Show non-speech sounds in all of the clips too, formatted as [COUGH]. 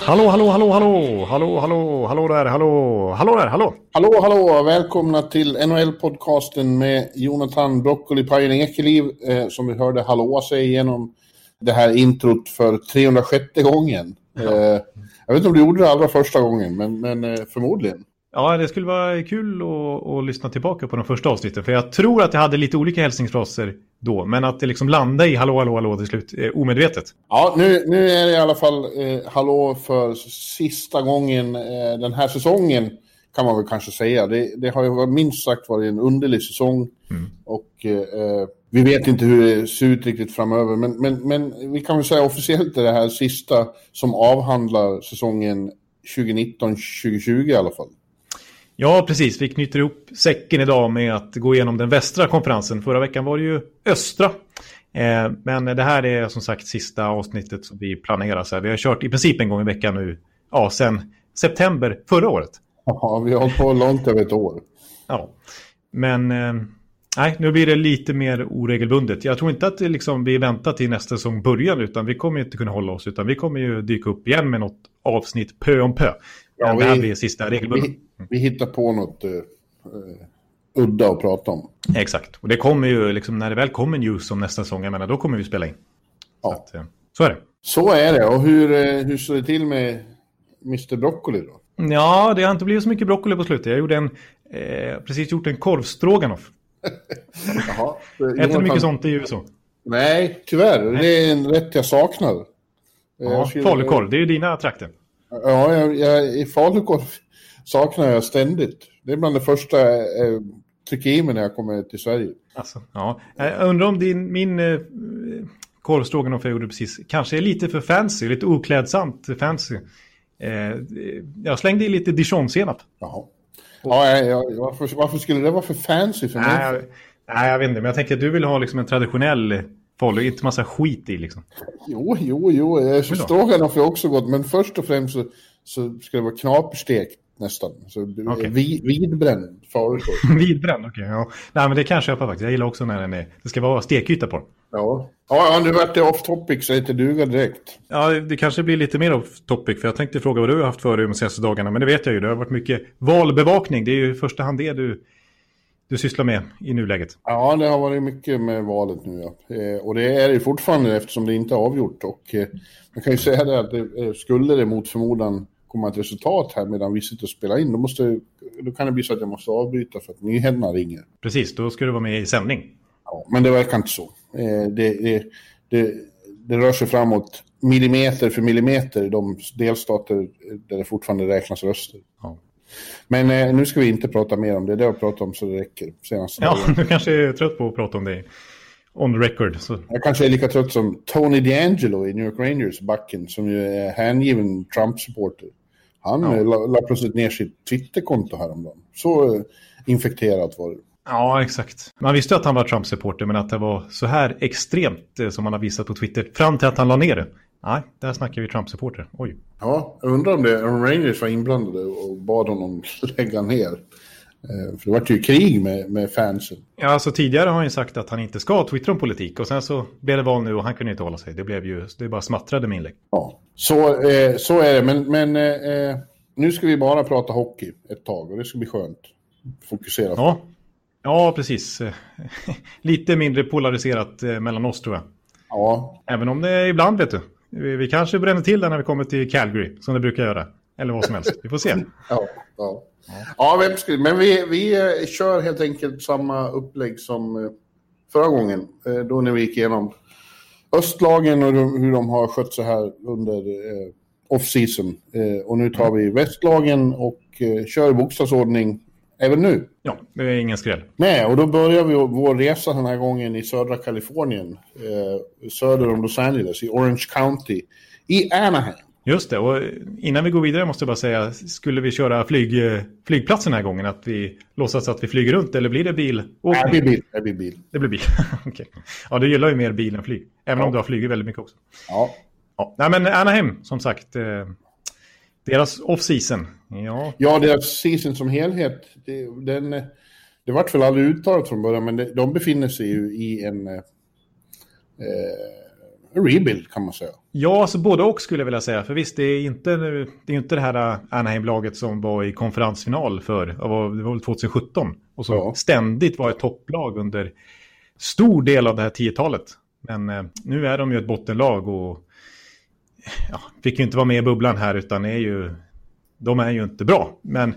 Hallå, hallå, hallå, hallå, hallå, hallå, hallå där, hallå, hallå där, hallå. Hallå, hallå! Välkomna till NHL-podcasten med Jonathan Broccolipajen Ekeliv eh, som vi hörde hallå sig genom det här introt för 306 gången. Eh, jag vet inte om du gjorde det allra första gången, men, men eh, förmodligen. Ja, det skulle vara kul att, att lyssna tillbaka på de första avsnitten. För jag tror att jag hade lite olika hälsningsfraser då. Men att det liksom landade i hallå, hallå, hallå till slut eh, omedvetet. Ja, nu, nu är det i alla fall eh, hallå för sista gången eh, den här säsongen kan man väl kanske säga. Det, det har ju minst sagt varit en underlig säsong och eh, vi vet inte hur det ser ut riktigt framöver. Men, men, men vi kan väl säga officiellt är det här sista som avhandlar säsongen 2019-2020 i alla fall. Ja, precis. Vi knyter ihop säcken idag med att gå igenom den västra konferensen. Förra veckan var det ju östra. Eh, men det här är som sagt sista avsnittet som vi planerar. Så här. Vi har kört i princip en gång i veckan nu. Ja, sen september förra året. Ja, vi har hållit på långt över ett år. Ja, men eh, nej, nu blir det lite mer oregelbundet. Jag tror inte att liksom, vi väntar till nästa säsong början, utan vi kommer inte kunna hålla oss, utan vi kommer ju dyka upp igen med något avsnitt pö om pö. Ja, Men vi- det här blir sista regelbundet. Vi, vi hittar på något eh, udda att prata om. Exakt, och det kommer ju liksom när det väl kommer news om nästa säsong, jag menar, då kommer vi spela in. Så, Ja. att, eh, så är det. Så är det. Och hur, hur står det till med Mr Broccoli då? Ja, det har inte blivit så mycket broccoli på slutet. Jag gjorde en, eh, precis gjort en korvstroganoff. [LAUGHS] Jaha. Äter du mycket sånt i USA? Nej, tyvärr. Det är en rätt jag saknar. Ja, jag skulle- falukorv, det är ju dina trakter. Ja, jag, jag, i falukorv saknar jag ständigt. Det är bland det första jag eh, trycker i mig när jag kommer till Sverige. Alltså, ja. Jag undrar om din, min eh, korvstroganoff jag gjorde precis kanske är lite för fancy, lite oklädsamt fancy. Eh, jag slängde i lite dijonsenap. Jaha. Ja, jag, jag, varför, varför skulle det vara för fancy för mig? Nej, jag, nej, jag vet inte, men jag tänker att du vill ha liksom en traditionell falu, inte massa skit i liksom. Jo, jo, jo. eh? Stroganoff är också gott, men först och främst så, så ska det vara knaperstekt nästan. Så okay. Vid, vidbränd falukorv. [LAUGHS] Vidbränd, okej. ja. Nej, men det kan jag köpa faktiskt. Jag gillar också när den är, det ska vara stekyta på den. Ja, ja, nu vart det off topic så det inte duga direkt. Ja, det kanske blir lite mer off topic, för jag tänkte fråga vad du har haft för dig de senaste dagarna, men det vet jag ju. Det har varit mycket valbevakning. Det är ju i första hand det du, du sysslar med i nuläget. Ja, det har varit mycket med valet nu. Ja. Eh, och det är det fortfarande eftersom det inte är avgjort. Och eh, man kan ju säga det att det, eh, skulle det mot förmodan komma ett resultat här medan vi sitter och spelar in, då, måste, då kan det bli så att jag måste avbryta för att nyheterna ringer. Precis, då ska du vara med i sändning. Ja, men det verkar inte så. Eh, det, det, det, det rör sig framåt millimeter för millimeter i de delstater där det fortfarande räknas röster. Ja. Men eh, nu ska vi inte prata mer om det. Det har jag pratat om så det räcker. Senaste Ja, dagarna. [LAUGHS] du kanske är trött på att prata om det on record. Så. Jag kanske är lika trött som Tony DeAngelo i New York Rangers, backen, som ju är hängiven Trump-supporter. Han Ja. la, la plötsligt ner sitt Twitterkonto häromdagen. Så eh, infekterat var det. Ja, exakt. Man visste att han var Trump-supporter, men att det var så här extremt eh, som han har visat på Twitter fram till att han la ner det. Nej, där snackar vi Trump-supporter. Oj. Ja, jag undrar om, det, om Rangers var inblandade och bad honom [LAUGHS] lägga ner. Eh, För det var ju krig med, med fansen. Ja, alltså tidigare har han ju sagt att han inte ska twittra om politik och sen så blev det val nu och han kunde inte hålla sig. Det blev ju, det bara smattrade med inlägg. Ja, så, eh, så är det. Men, men eh, nu ska vi bara prata hockey ett tag och det ska bli skönt. Fokusera. Ja, ja precis. [LAUGHS] Lite mindre polariserat eh, mellan oss tror jag. ja, Även om det ibland, vet du. Vi, vi kanske bränner till där när vi kommer till Calgary, som det brukar göra. Eller vad som helst. Vi får se. [LAUGHS] Ja, ja. Ja vem ska, men vi, vi eh, kör helt enkelt samma upplägg som eh, förra gången. Eh, då när vi gick igenom östlagen och hur, de har skött sig här under off-season. Och nu tar vi västlagen och kör i bokstavsordning även nu. Ja, det är ingen skräll. Nej, och då börjar vi vår resa den här gången i södra Kalifornien, söder om Los Angeles, i Orange County, i Anaheim. Just det, och innan vi går vidare måste jag bara säga, skulle vi köra flyg, flygplatsen den här gången? Att vi låtsas att vi flyger runt eller blir det bil? Nej, det blir bil. Det blir bil. Det blir bil, [LAUGHS] okay. Ja, du gillar ju mer bil än flyg, även ja. om du har flugit väldigt mycket också. Ja. ja. Nej, men Anaheim, som sagt, eh, deras off-season. Ja. ja, deras season som helhet, det, den, det vart väl aldrig uttalat från början, men de befinner sig ju i en... Eh, rebuild kan man säga. Ja, alltså både och skulle jag vilja säga. För visst, det är inte, det är inte det här äh, Anaheim-laget som var i konferensfinal för, det var väl 2017. Och som ja. ständigt var ett topplag under stor del av det här tiotalet. Men eh, nu är de ju ett bottenlag och ja, fick ju inte vara med i bubblan här utan är ju, de är ju inte bra. Men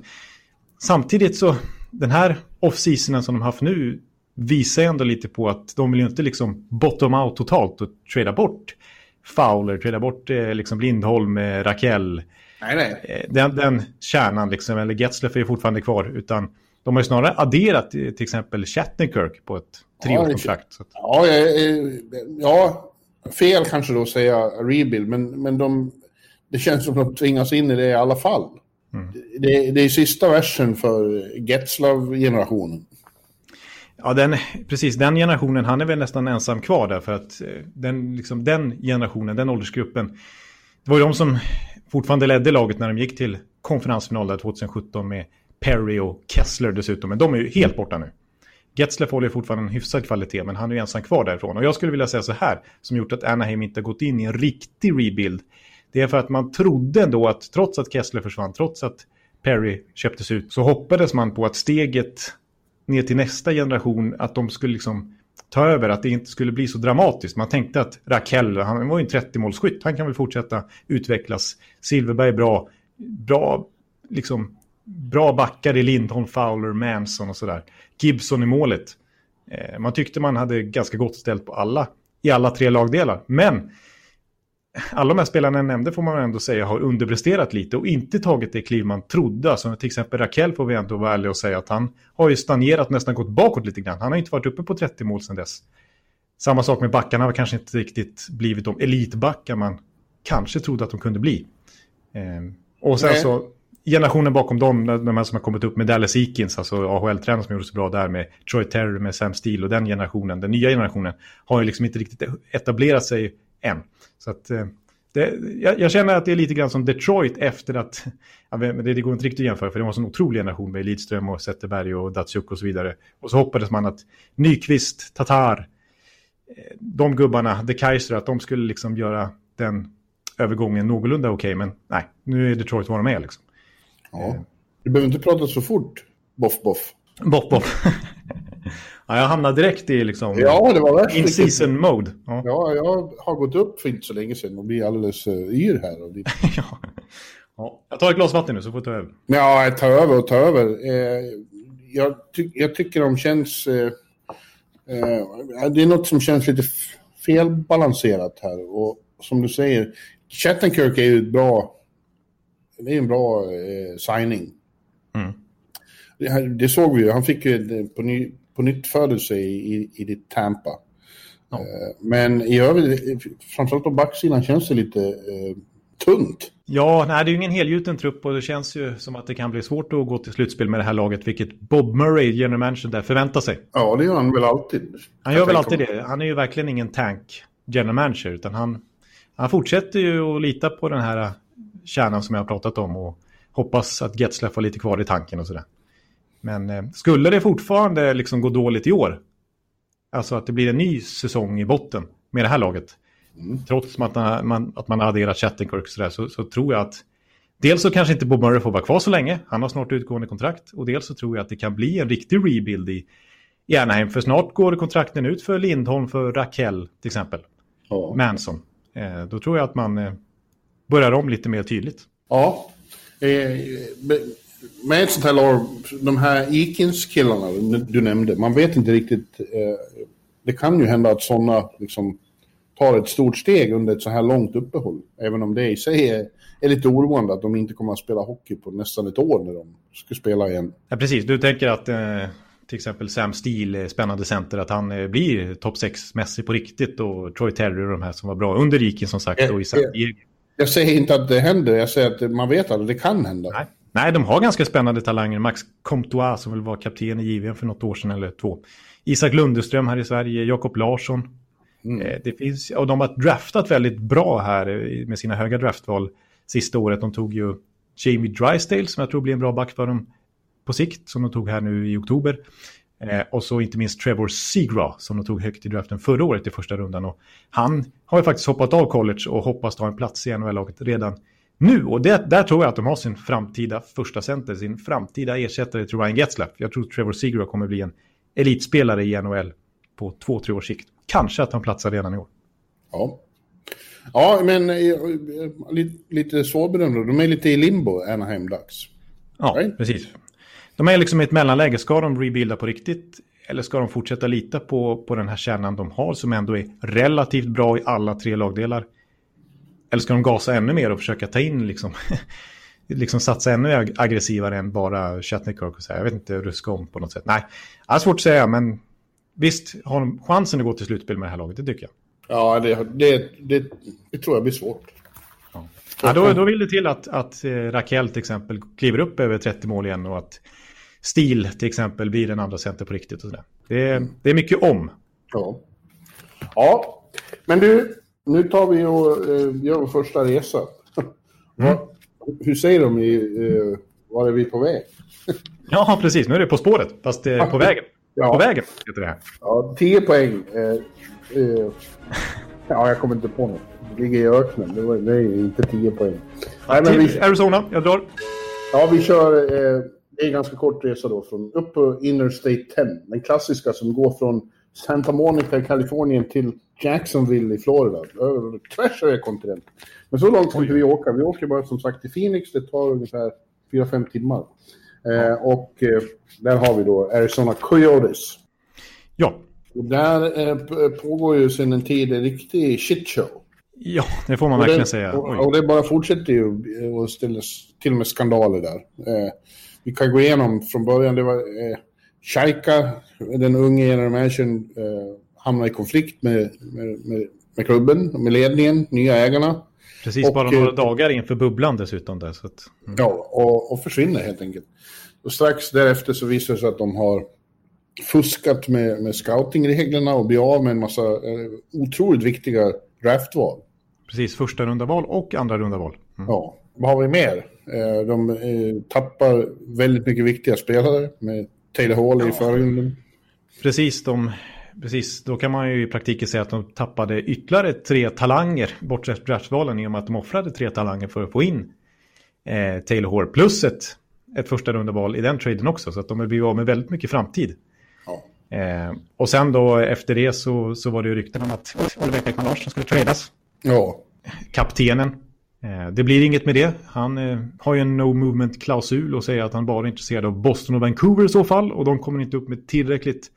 samtidigt så, den här off-seasonen som de haft nu visar ändå lite på att de vill ju inte liksom bottom out totalt och trada bort Fowler, trada bort eh, liksom Lindholm, eh, Rakell. Nej, nej. Eh, den, den kärnan, liksom, eller Getzleff är ju fortfarande kvar. Utan de har ju snarare adderat till, exempel Shattenkirk på ett treårskontrakt. Ja, ja, ja, fel kanske då att säga rebuild, men, men de, det känns som att de tvingas in i det i alla fall. Mm. Det, det är sista versen för Getzlav-generationen. Ja, den, precis. Den generationen, han är väl nästan ensam kvar där för att eh, den, liksom, den generationen, den åldersgruppen, det var ju de som fortfarande ledde laget när de gick till konferensfinal där 2017 med Perry och Kessler dessutom. Men de är ju helt borta nu. Getzler håller fortfarande en hyfsad kvalitet, men han är ju ensam kvar därifrån. Och jag skulle vilja säga så här, som gjort att Anaheim inte har gått in i en riktig rebuild. Det är för att man trodde ändå att trots att Kessler försvann, trots att Perry köptes ut, så hoppades man på att steget ner till nästa generation att de skulle liksom ta över, att det inte skulle bli så dramatiskt. Man tänkte att Rakell, han var ju en 30-målsskytt, han kan väl fortsätta utvecklas. Silverberg är bra, bra, liksom, bra backar i Lindholm, Fowler, Manson och sådär. Gibson i målet. Eh, man tyckte man hade ganska gott ställt på alla, i alla tre lagdelar. Men alla de här spelarna jag nämnde får man ändå säga har underpresterat lite och inte tagit det kliv man trodde. Alltså till exempel Raquel får vi ändå vara ärliga och säga att han har ju stagnerat nästan gått bakåt lite grann. Han har inte varit uppe på 30 mål sedan dess. Samma sak med backarna har kanske inte riktigt blivit de elitbackar man kanske trodde att de kunde bli. Eh, och sen Nej. så generationen bakom dem, de här som har kommit upp med Dallas Eakins, alltså AHL-tränaren som gjorde så bra där med Troy Terry, med Sam Steele och den generationen, den nya generationen, har ju liksom inte riktigt etablerat sig än. Så att, eh, det, jag, jag, känner att det är lite grann som Detroit efter att, [LAUGHS] ja, det, det går inte riktigt att jämföra för det var en sån otrolig generation med Lidström och Zetterberg och Datsjuk och så vidare. Och så hoppades man att Nyqvist, Tatar, eh, de gubbarna, De Kaiser, att de skulle liksom göra den övergången någorlunda okej, okay, men nej, nu är Detroit vad de är liksom. Ja. Du behöver inte prata så fort, boff boff. Boff boff. [LAUGHS] Ja, jag hamnade direkt i liksom... Ja, det var. In season mode. Ja. ja. jag har gått upp för inte så länge sedan och blir alldeles uh, yr här. Och [LAUGHS] ja. ja. Jag tar ett glas vatten nu så får du ta över. Ja, jag tar över och tar över. Eh, jag, ty jag, tycker de känns... Eh, eh, det är något som känns lite felbalanserat här. Och som du säger, Chattenkirk är ju ett bra... Det är en bra eh, signing. Mm. Det, det, såg vi ju. Han fick ju på ny, på nytt födelse i, i, i ditt Tampa. Ja. Eh, men i övrigt, framförallt på backsidan känns det lite eh, tunt. Ja, nej, det är ju ingen helgjuten trupp och det känns ju som att det kan bli svårt att gå till slutspel med det här laget, vilket Bob Murray, general manager där, förväntar sig. Ja, det gör han väl alltid. Han gör väl alltid det. Han är ju verkligen ingen tank general manager, utan han, han fortsätter ju att lita på den här kärnan som jag har pratat om och hoppas att Getzlaff har lite kvar i tanken och sådär. Men eh, skulle det fortfarande liksom gå dåligt i år, alltså att det blir en ny säsong i botten med det här laget, mm. trots att man, att man har adderat Chattenkirk så, där, så, så tror jag att Dels så kanske inte Bob Murray får vara kvar så länge, han har snart utgående kontrakt. Och dels så tror jag att det kan bli en riktig rebuild i, i Anaheim. För snart går kontrakten ut för Lindholm, för Rakell till exempel. Ja. Manson. Eh, då tror jag att man eh, börjar om lite mer tydligt. Ja, eh, med ett sånt här lag, de här Ekins-killarna du nämnde, man vet inte riktigt. Eh, det kan ju hända att sådana liksom tar ett stort steg under ett så här långt uppehåll. Även om det i sig är, är lite oroande att de inte kommer att spela hockey på nästan ett år när de ska spela igen. Ja, precis. Du tänker att eh, till exempel Sam Steele, spännande center, att han eh, blir topp 6-mässig på riktigt och Troy Terry och de här som var bra under Riken som sagt och i San Diego. Jag säger inte att det händer, jag säger att man vet att det kan hända. Nej. Nej, de har ganska spännande talanger. Max Comtois som väl var kapten i JVM för något år sedan eller två. Isak Lundeström här i Sverige, Jakob Larsson. Mm. Eh, det finns, och de har draftat väldigt bra här eh, med sina höga draftval sista året. De tog ju Jamie Drysdale som jag tror blir en bra back för dem på sikt, som de tog här nu i oktober. Eh, och så inte minst Trevor Seagraw som de tog högt i draften förra året i första rundan. Och han har ju faktiskt hoppat av college och hoppas ta en plats i NHL-laget redan nu. Och det, där tror jag att de har sin framtida första center, sin framtida ersättare till Ryan Getzlaff. Jag tror Trevor Seagraw kommer bli en elitspelare i NHL på två, tre års sikt. Kanske att han platsar redan i år. Ja. Ja, men eh, lite, lite svårbedömda. De är lite i limbo, Anaheim Ducks. Ja, right? precis. De är liksom i ett mellanläge. Ska de rebuilda på riktigt? Eller ska de fortsätta lita på, på den här kärnan de har som ändå är relativt bra i alla tre lagdelar? Eller ska de gasa ännu mer och försöka ta in liksom, [LAUGHS] liksom satsa ännu aggressivare än bara Chatnikirk och säga, jag vet inte, ruska om på något sätt. Nej, det är svårt att säga, men visst har de chansen att gå till slutspel med det här laget, det tycker jag. Ja, det, det, det, det tror jag blir svårt. Ja. Ja, då, då vill det till att, att eh, Raquel till exempel kliver upp över 30 mål igen och att Stil till exempel blir den andra center på riktigt. Och sådär. Det, det är mycket om. Ja. ja, men du, nu tar vi och eh, gör vår första resa. Mm. Hur säger de i eh, Var är vi på väg? ja, precis. Nu är det På spåret, fast eh, på vägen. Ja. På vägen heter det här. Ja, 10 poäng. Eh, eh, ja, jag kommer inte på något. Det ligger i öknen. Det, var, det är inte 10 poäng. Nej, men vi... Arizona, jag drar. Ja, vi kör... Eh, det är en ganska kort resa då. Från, upp på Interstate 10. Den klassiska som går från Santa Monica i Kalifornien till Jacksonville i Florida. Tvärs över kontinenten. Men så långt inte vi åka. Vi åker bara som sagt till Phoenix. Det tar ungefär 4-5 timmar. Eh, och eh, där har vi då Arizona Coyotes. Ja. Och där eh, pågår ju sedan en tid en riktig shitshow. Ja, det får man och verkligen det, säga. Och, och, det bara fortsätter ju och ställs till och med skandaler där. Eh, vi kan gå igenom från början. Det var eh, Shaika, den unge generation, eh, hamnade i konflikt med, med, med, med klubben, med ledningen, nya ägarna. Precis, och, bara några eh, dagar inför bubblan dessutom. Där, så att, mm. Ja, och, och försvinner helt enkelt. Och strax därefter så visar det sig att de har fuskat med, med scoutingreglerna och blir av med en massa eh, otroligt viktiga draftval. Precis, första runda val och andra runda val. Mm. Ja, vad har vi mer? Eh, de eh, tappar väldigt mycket viktiga spelare med Taylor Hall i förgrunden. Precis, de, precis, då kan man ju i praktiken säga att de tappade ytterligare tre talanger bortsett draftvalen i och med att de offrade tre talanger för att få in eh, Taylor Hall plus ett, ett första rundaval i den traden också. Så att de har blivit av med väldigt mycket framtid. Ja. Eh, och sen då efter det så, så var det ju rykten om att Oliver Ekman Larsson skulle tradas. Ja. Kaptenen det blir inget med det. Han eh, har ju en no movement-klausul och säger att han bara är intresserad av Boston och Vancouver i så fall. Och de kommer inte upp med tillräckligt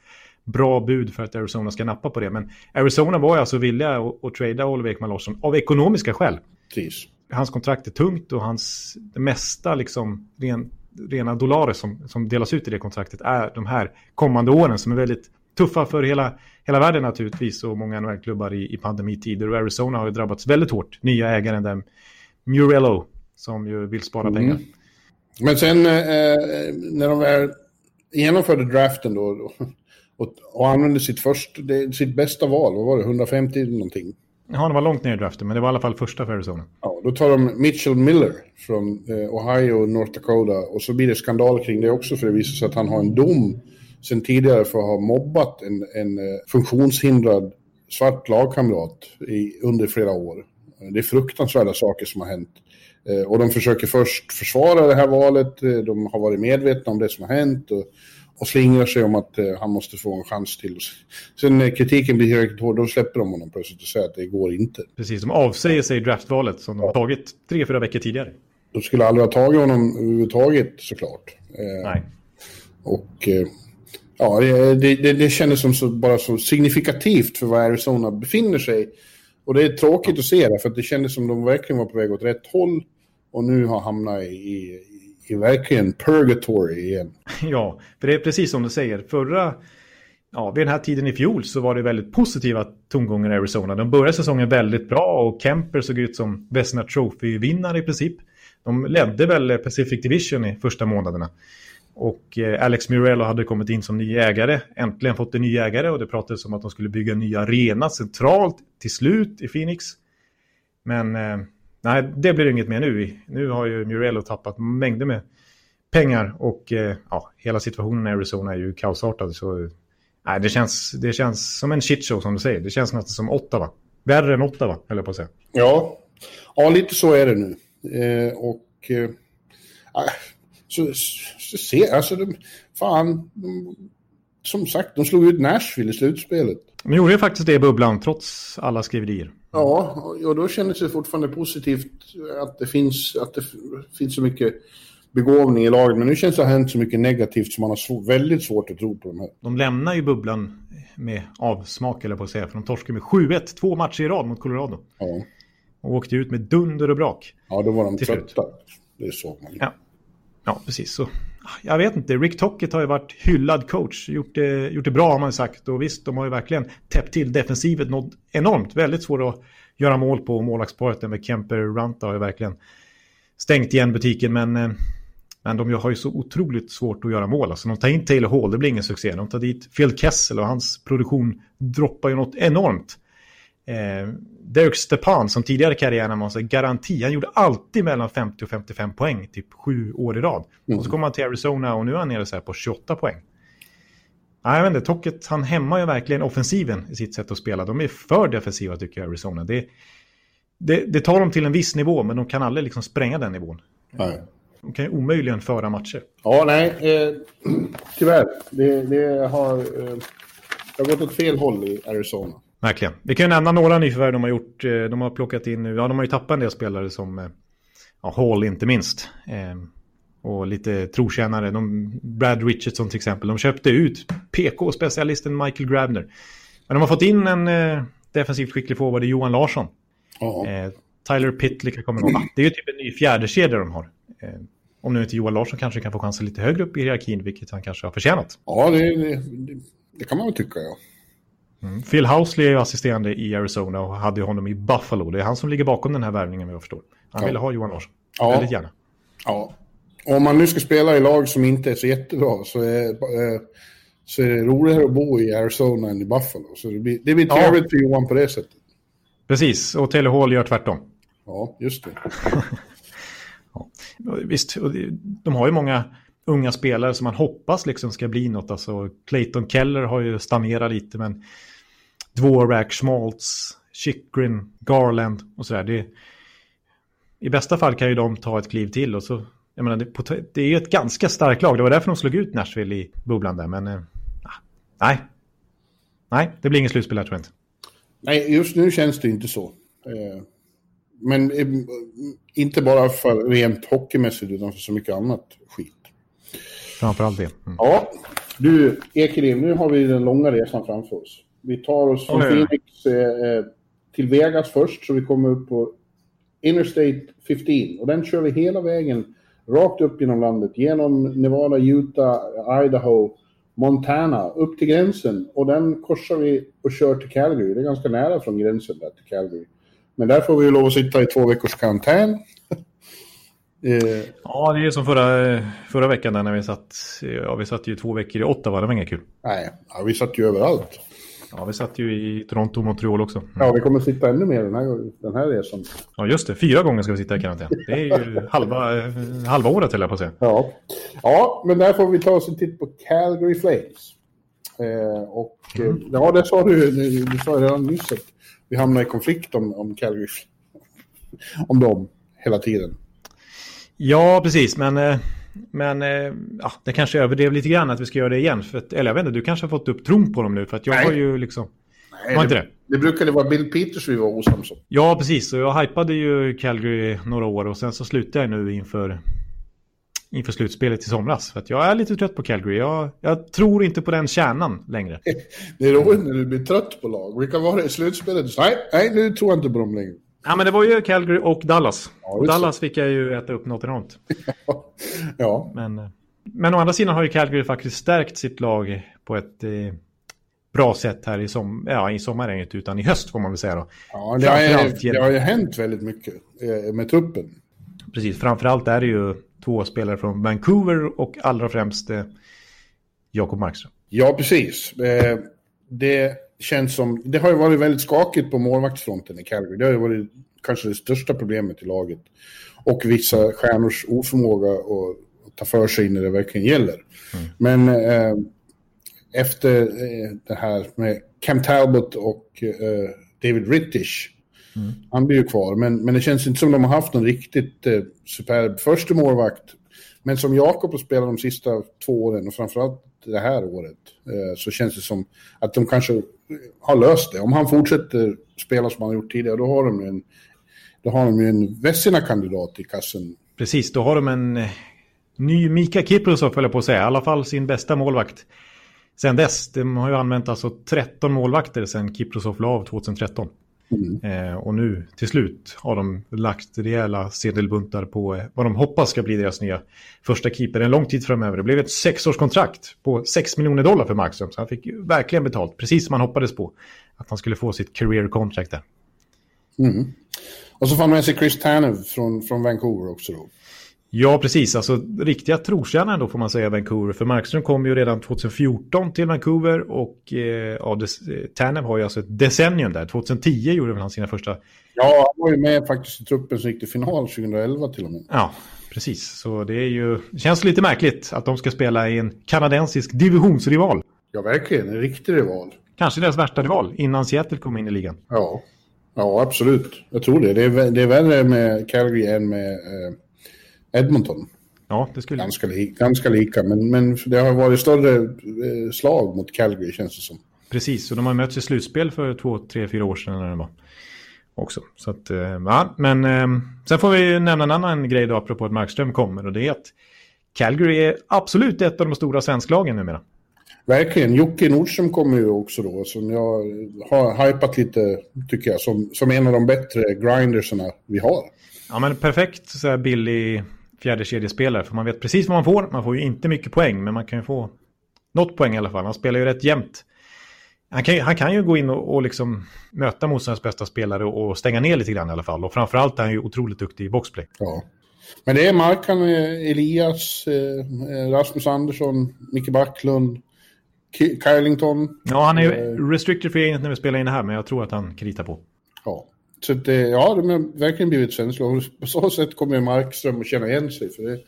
bra bud för att Arizona ska nappa på det. Men Arizona var alltså villiga att, att trada Oliver Ekman Larsson av ekonomiska skäl. Precis. Hans kontrakt är tungt och hans, det mesta liksom, ren, rena dollarer som, som delas ut i det kontraktet är de här kommande åren som är väldigt tuffa för hela, hela världen naturligtvis och många NHL-klubbar i, i pandemitider. Och Arizona har ju drabbats väldigt hårt. Nya ägaren där Murello som ju vill spara mm. pengar. Men sen eh, när de väl genomförde draften då [LAUGHS] och, och använde sitt, först, sitt bästa val, vad var det, 150 någonting? Ja, det var långt ner i draften, men det var i alla fall första för Arizona. Ja, då tar de Mitchell Miller från eh, Ohio och North Dakota och så blir det skandal kring det också för det visar sig att han har en dom sen tidigare för att ha mobbat en, en eh, funktionshindrad svart lagkamrat i, under flera år. Det är fruktansvärda saker som har hänt. Eh, och de försöker först försvara det här valet, eh, de har varit medvetna om det som har hänt och, och slingrar sig om att han måste få en chans till. Sen när kritiken blir tillräckligt hård, då släpper de honom plötsligt och säger att det går inte. Precis, de avsäger sig draftvalet som de har tagit tre, fyra veckor tidigare. De skulle aldrig ha tagit honom överhuvudtaget såklart. Nej. Och Ja, det, det, det kändes som så, bara så signifikativt för var Arizona befinner sig. Och det är tråkigt att se det, för det kändes som de verkligen var på väg åt rätt håll. Och nu har hamnat i, i, i verkligen purgatory igen. [LAUGHS] Ja, för det är precis som du säger. Förra, ja, vid den här tiden i fjol så var det väldigt positiva tongångar i Arizona. De började säsongen väldigt bra och Kemper såg ut som Vesna Trophy-vinnare i princip. De ledde väl Pacific Division i första månaderna. Och eh, Alex Mirello hade kommit in som ny ägare, äntligen fått en ny ägare och det pratades om att de skulle bygga en ny arena centralt till slut i Phoenix. Men eh, nej, det blir inget mer nu. Nu har ju Mirello tappat mängder med pengar och eh, ja, hela situationen i Arizona är ju kaosartad. Så nej, det, känns, det känns som en shitshow som du säger. Det känns nästan som Ottawa. Värre än Ottawa, eller på att säga. Ja, ja lite så är det nu. Eh, och eh, ah, så, så se, alltså de, fan, de, som sagt, de slog ut Nashville i slutspelet. De gjorde ju faktiskt det i bubblan, trots alla skriverier. Ja, och då kändes det fortfarande positivt att det finns, att det finns så mycket begåvning i laget. Men nu känns det att det har hänt så mycket negativt som man har svår, väldigt svårt att tro på de här. De lämnar ju bubblan med avsmak, eller på att säga. För de torskade med 7-1, två matcher i rad mot Colorado. Ja. Och åkte ut med dunder och brak. Ja, då var de trötta. Det såg man. Ja. Ja, precis. Så, jag vet inte, Rick Tockett har ju varit hyllad coach. Gjort det, gjort det bra har man sagt. Och visst, de har ju verkligen täppt till defensivet något enormt. Väldigt svårt att göra mål på målvaktsparet med Kemper Ranta har ju verkligen stängt igen butiken. Men, eh, men de har ju så otroligt svårt att göra mål. Alltså, de tar in Taylor Hall, det blir ingen succé. De tar dit Phil Kessel och hans produktion droppar ju något enormt. Eh, Dirk Stepan som tidigare i karriären var en garanti. Han gjorde alltid mellan 50 och 55 poäng, typ sju år i rad. Mm. Och så kom han till Arizona och nu är han nere så på 28 poäng. Nej, jag vet inte, Tocket, han hämmar ju verkligen offensiven i sitt sätt att spela. De är för defensiva tycker jag, Arizona. Det, det, det tar dem till en viss nivå, men de kan aldrig liksom spränga den nivån. Nej. De kan ju omöjligen föra matcher. Ja, nej, eh, [CLEARS THROAT] tyvärr. Det, det, har, eh, det har gått åt fel håll i Arizona. Verkligen. Vi kan ju nämna några nyförvärv de har gjort. Eh, de har plockat in nu, ja de har ju tappat en del spelare som eh, ja, Hall inte minst. Eh, och lite trotjänare. De, Brad Richardson till exempel. De köpte ut PK-specialisten Michael Grabner. Men de har fått in en defensivt skicklig forward, Johan Larsson. Eh, Tyler Pitlick kommer igång. Det är ju typ en ny fjärdekedja de har. Om nu inte Johan Larsson kanske kan få chansen lite högre upp i hierarkin, vilket han kanske har förtjänat. Ja, det, det, det kan man väl tycka, ja. Mm. Phil Housley är ju assisterande i Arizona och hade honom i Buffalo. Det är han som ligger bakom den här värvningen, jag förstår. Han ja. ville ha Johan Larsson. Ja. Väldigt gärna. Ja. Om man nu ska spela i lag som inte är så jättebra så är, eh, så är det roligare att bo i Arizona än i Buffalo. Så det blir, det blir trevligt ja. för Johan på det sättet. Precis, och Taylor Hall gör tvärtom. Ja, just det. [LAUGHS] ja. Visst, de har ju många unga spelare som man hoppas liksom ska bli något. Alltså Clayton Keller har ju stagnerat lite, men Dvorak, Schmaltz, Chikrin, Garland och sådär. I bästa fall kan ju de ta ett kliv till och så, jag menar, det, det är ju ett ganska starkt lag. Det var därför de slog ut Nashville i bubblan där, men eh, nej. Nej, det blir ingen slutspel här tror jag inte. Nej, just nu känns det inte så. Eh, men eh, inte bara för rent hockeymässigt utan för så mycket annat skit. Framförallt det. Mm. Ja, du Ekelin, nu har vi den långa resan framför oss. Vi tar oss från Phoenix eh, till Vegas först, så vi kommer upp på Interstate 15. Och den kör vi hela vägen rakt upp genom landet, genom Nevada, Utah, Idaho, Montana, upp till gränsen. Och den korsar vi och kör till Calgary. Det är ganska nära från gränsen där till Calgary. Men där får vi lov att sitta i två veckors karantän. [LAUGHS] Eh, ja, det är som förra, förra veckan när vi satt, ja, vi satt ju två veckor i åtta, det var inget kul. Nej, ja, vi satt ju överallt. Ja, vi satt ju i Toronto och Montreal också. Mm. Ja, vi kommer att sitta ännu mer den här, den här resan. Ja, just det. Fyra gånger ska vi sitta i karantän. Det är ju halva, halva året, höll jag på att säga. Ja. ja, men där får vi ta oss en titt på Calgary Flames. Eh, och mm. Eh, ja, det sa du, du sa redan nyss att vi hamnar i konflikt om, om Calgary. Om dem hela tiden. Ja, precis. Men, eh, men eh, ja, det kanske överdrev lite grann att vi ska göra det igen. För att, eller jag vet inte, du kanske har fått upp tron på dem nu. För att jag Nej. har ju liksom... Nej, var inte det, det? brukade vara Bill Peters vi var osams om. Ja, precis. Och jag hypade ju Calgary några år och sen så slutade jag nu inför... inför slutspelet i somras. För att jag är lite trött på Calgary. Jag, jag tror inte på den kärnan längre. [LAUGHS] Det är roligt när du blir trött på lag. Vilka var det i slutspelet? Nej, nej, nu tror jag inte på dem längre. Ja, men det var ju Calgary och Dallas. Ja, och Dallas fick jag ju äta upp något enormt. [LAUGHS] ja. Men, men å andra sidan har ju Calgary faktiskt stärkt sitt lag på ett eh, bra sätt här i, som, ja, i sommaren, utan i höst får man väl säga då. Ja, det har, ju, det har ju hänt väldigt mycket eh, med truppen. Precis, framförallt är det ju två spelare från Vancouver och allra främst eh, Jakob Markström. Ja, precis. Eh, det känns som, det har ju varit väldigt skakigt på målvaktsfronten i Calgary. Det har ju varit kanske det största problemet i laget. Och vissa stjärnors oförmåga att ta för sig när det verkligen gäller. Mm. Men eh, efter eh, det här med Cam Talbot och eh, David Rittich, mm. han blir ju kvar. Men, men det känns inte som de har haft någon riktigt eh, superb första målvakt. Men som Jakob har spelat de sista två åren och framförallt det här året eh, så känns det som att de kanske har löst det. Om han fortsätter spela som han har gjort tidigare, då har de en, då har de en Vessina-kandidat i kassen. Precis, då har de en eh, ny Mika Kiprusov, höll jag på att säga. I alla fall sin bästa målvakt. Sen dess, de har ju använt alltså 13 målvakter sen Kiprusov la av 2013. Mm. Eh, och nu till slut har de lagt rejäla sedelbuntar på eh, vad de hoppas ska bli deras nya första keeper en lång tid framöver. Det blev ett sexårskontrakt på 6 miljoner dollar för Markström. Så han fick verkligen betalt, precis som han hoppades på. Att han skulle få sitt career contract där. Mm. Och så får han med sig Chris Tanev från, från Vancouver också då. Ja, precis. Alltså riktiga trotjänare då får man säga Vancouver. För Markström kom ju redan 2014 till Vancouver och eh, ja, Tanev har ju alltså ett decennium där. 2010 gjorde väl han sina första... Ja, han var ju med faktiskt i truppen som gick till final 2011 till och med. Ja, precis. Så det är ju... Känns lite märkligt att de ska spela i en kanadensisk divisionsrival. Ja, verkligen. En riktig rival. Kanske deras värsta rival innan Seattle kom in i ligan. Ja, ja absolut. Jag tror det. Det är, det är värre med Calgary än med... Eh Edmonton. Ja, det skulle... Ganska, li ganska lika, men, men det har varit större eh, slag mot Calgary känns det som. Precis, och de har mötts i slutspel för två, tre, fyra år sedan det var. Också. Så att, eh, ja, men eh, sen får vi nämna en annan grej då apropå att Markström kommer och det är att Calgary är absolut ett av de stora svensklagen numera. Verkligen. Jocke Nordström kommer ju också då, som jag har hypat lite, tycker jag, som, som en av de bättre grindersarna vi har. Ja, men perfekt så här billig fjärde kedjespelare. För man vet precis vad man får. Man får ju inte mycket poäng, men man kan ju få något poäng i alla fall. Han spelar ju rätt jämnt. Han kan, han kan ju gå in och, och liksom möta motståndarens bästa spelare och, och, stänga ner lite grann i alla fall. Och framförallt är han ju otroligt duktig i boxplay. Ja. Men det är Markan, eh, Elias, eh, Rasmus Andersson, Micke Backlund, Kylington. Ja, han är eh, restricted för agent när vi spelar in det här, men jag tror att han kritar på. Ja. Så det, ja, de har verkligen blivit svenska. På så sätt kommer Markström att känna igen sig. För det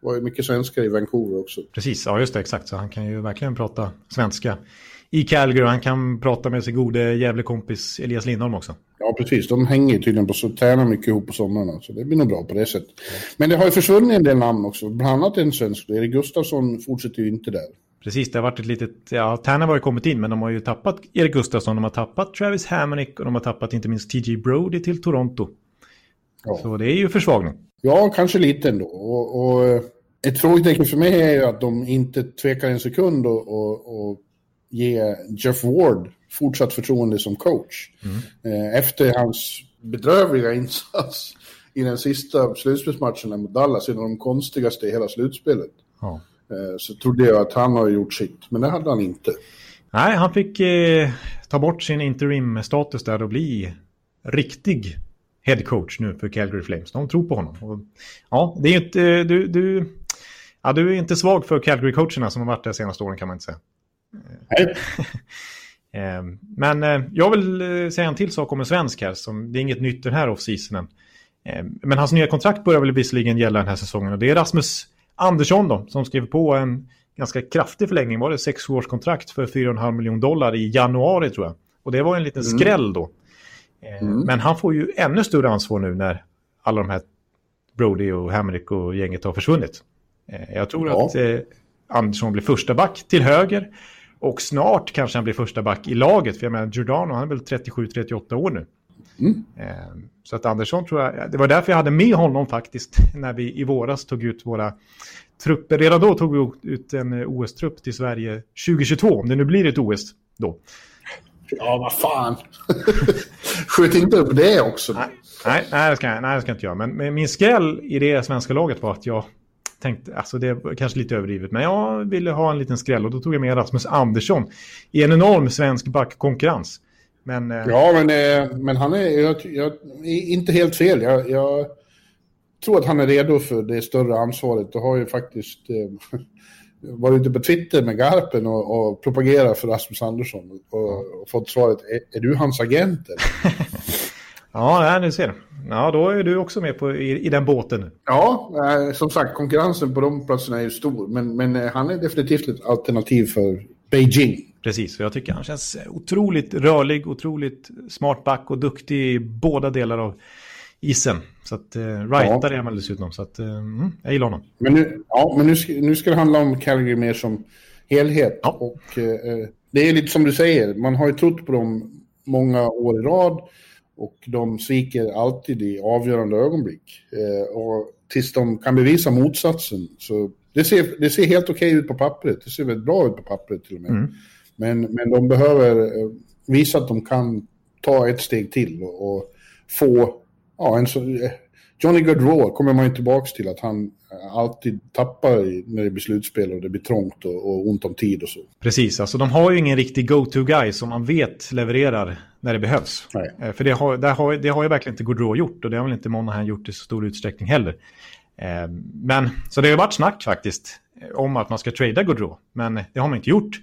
var ju mycket svenskar i Vancouver också. Precis, ja just det, exakt. Så han kan ju verkligen prata svenska i Calgary. Och han kan prata med sin gode jävla kompis Elias Lindholm också. Ja, precis. De hänger tydligen på så tränar mycket ihop på somrarna. Så det blir nog bra på det sättet. Men det har ju försvunnit en del namn också. Bland annat en svensk. Erik Gustafsson fortsätter ju inte där. Precis, det har varit ett litet... Ja, Tanner har ju kommit in, men de har ju tappat Erik Gustafsson, de har tappat Travis Hammonick och de har tappat inte minst TJ Brody till Toronto. Ja. Så det är ju försvagning. Ja, kanske lite ändå. Och, och eh, ett frågetecken för mig är ju att de inte tvekar en sekund och, och, och ge Jeff Ward fortsatt förtroende som coach. Mm. Eh, efter hans bedrövliga insats i den sista slutspelsmatchen mot Dallas, en av de konstigaste i hela slutspelet. Ja. Eh, så trodde jag att han har gjort sitt, men det hade han inte. Nej, han fick eh, ta bort sin interim-status där och bli riktig head coach nu för Calgary Flames. De tror på honom. Och, ja, det är inte, du, du, ja, du är inte svag för Calgary-coacherna som har varit där senaste åren kan man inte säga. Nej. [LAUGHS] Eh, men jag vill säga en till sak om en svensk här. Som, det är inget nytt den här off-seasonen. Men hans nya kontrakt börjar väl visserligen gälla den här säsongen. Och det är Rasmus Andersson då, som skrev på en ganska kraftig förlängning. Var det sex års kontrakt för 4,5 miljoner dollar i januari tror jag. Och det var en liten mm. skräll då. Eh, mm. Men han får ju ännu större ansvar nu när alla de här Brody och Hamrick och gänget har försvunnit. Eh, jag tror ja. att eh, Andersson blir första back till höger. Och snart kanske han blir första back i laget. För jag menar, Giordano han är väl 37-38 år nu. Mm. Så att Andersson tror jag, det var därför jag hade med honom faktiskt [LAUGHS] när vi i våras tog ut våra trupper. Redan då tog vi ut en OS-trupp till Sverige 2022, om det nu blir ett OS då. Ja, vad fan. [LAUGHS] Skjut inte upp det också. Nej, nej, nej, det ska, jag, nej, det ska jag inte göra. Men, men min skräll i det svenska laget var att jag tänkte, alltså det är kanske lite överdrivet, men jag ville ha en liten skräll och då tog jag med Rasmus Andersson i en enorm svensk backkonkurrens. Men, eh... Ja, men, eh, men han är, jag, jag, inte helt fel. Jag, jag, tror att han är redo för det större ansvaret och har ju faktiskt eh, [LAUGHS] varit ute på Twitter med Garpen och, och propagerat för Rasmus Andersson och, och fått svaret, är, är du hans agent? [LAUGHS] ja, ni ser. Ja, då är du också med på, i, i den båten. Ja, eh, som sagt, konkurrensen på de platserna är ju stor, men, men eh, han är definitivt ett alternativ för Beijing. Precis, för jag tycker han känns otroligt rörlig, otroligt smart back och duktig i båda delar av isen. Så att eh, rightare ja. är man dessutom. Så att, eh, mm, jag gillar honom. Men nu, ja, men nu ska, nu ska det handla om Calgary mer som helhet. Ja. Och eh, det är lite som du säger, man har ju trott på dem många år i rad. Och de sviker alltid i avgörande ögonblick. Eh, och tills de kan bevisa motsatsen. Så det ser, det ser helt okej okay ut på pappret. Det ser väldigt bra ut på pappret till och med. Mm. Men, men de behöver eh, visa att de kan ta ett steg till och, och få ja, en så, eh, Johnny Gaudreau kommer man ju tillbaka till att han eh, alltid tappar när det blir slutspel och det blir trångt och, och ont om tid och så. Precis, alltså de har ju ingen riktig go-to-guy som man vet levererar när det behövs. Nej. För det har, det, har, det har ju verkligen inte Gaudreau gjort och det har väl inte Monahan gjort i så stor utsträckning heller. Men, så det har varit snack faktiskt om att man ska trada Gaudreau, men det har man inte gjort.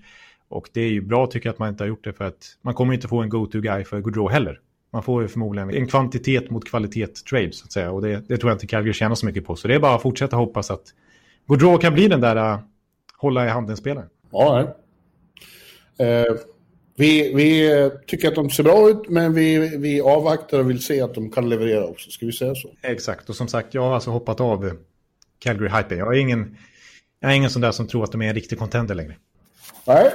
Och det är ju bra tycker jag att man inte har gjort det för att man kommer inte få en go-to-guy för Gaudreau heller. Man får ju förmodligen en kvantitet mot kvalitet trade så att säga. Och det, det tror jag inte Calgary tjänar så mycket på. Så det är bara att fortsätta hoppas att Gaudreau kan bli den där uh, hålla i handen-spelaren. Ja, eh, vi, vi tycker att de ser bra ut, men vi, vi avvaktar och vill se att de kan leverera också. Ska vi säga så? Exakt, och som sagt, jag har alltså hoppat av eh, Calgary-hypen. Jag är ingen, jag är ingen sån där som tror att de är en riktig contender längre. Nej,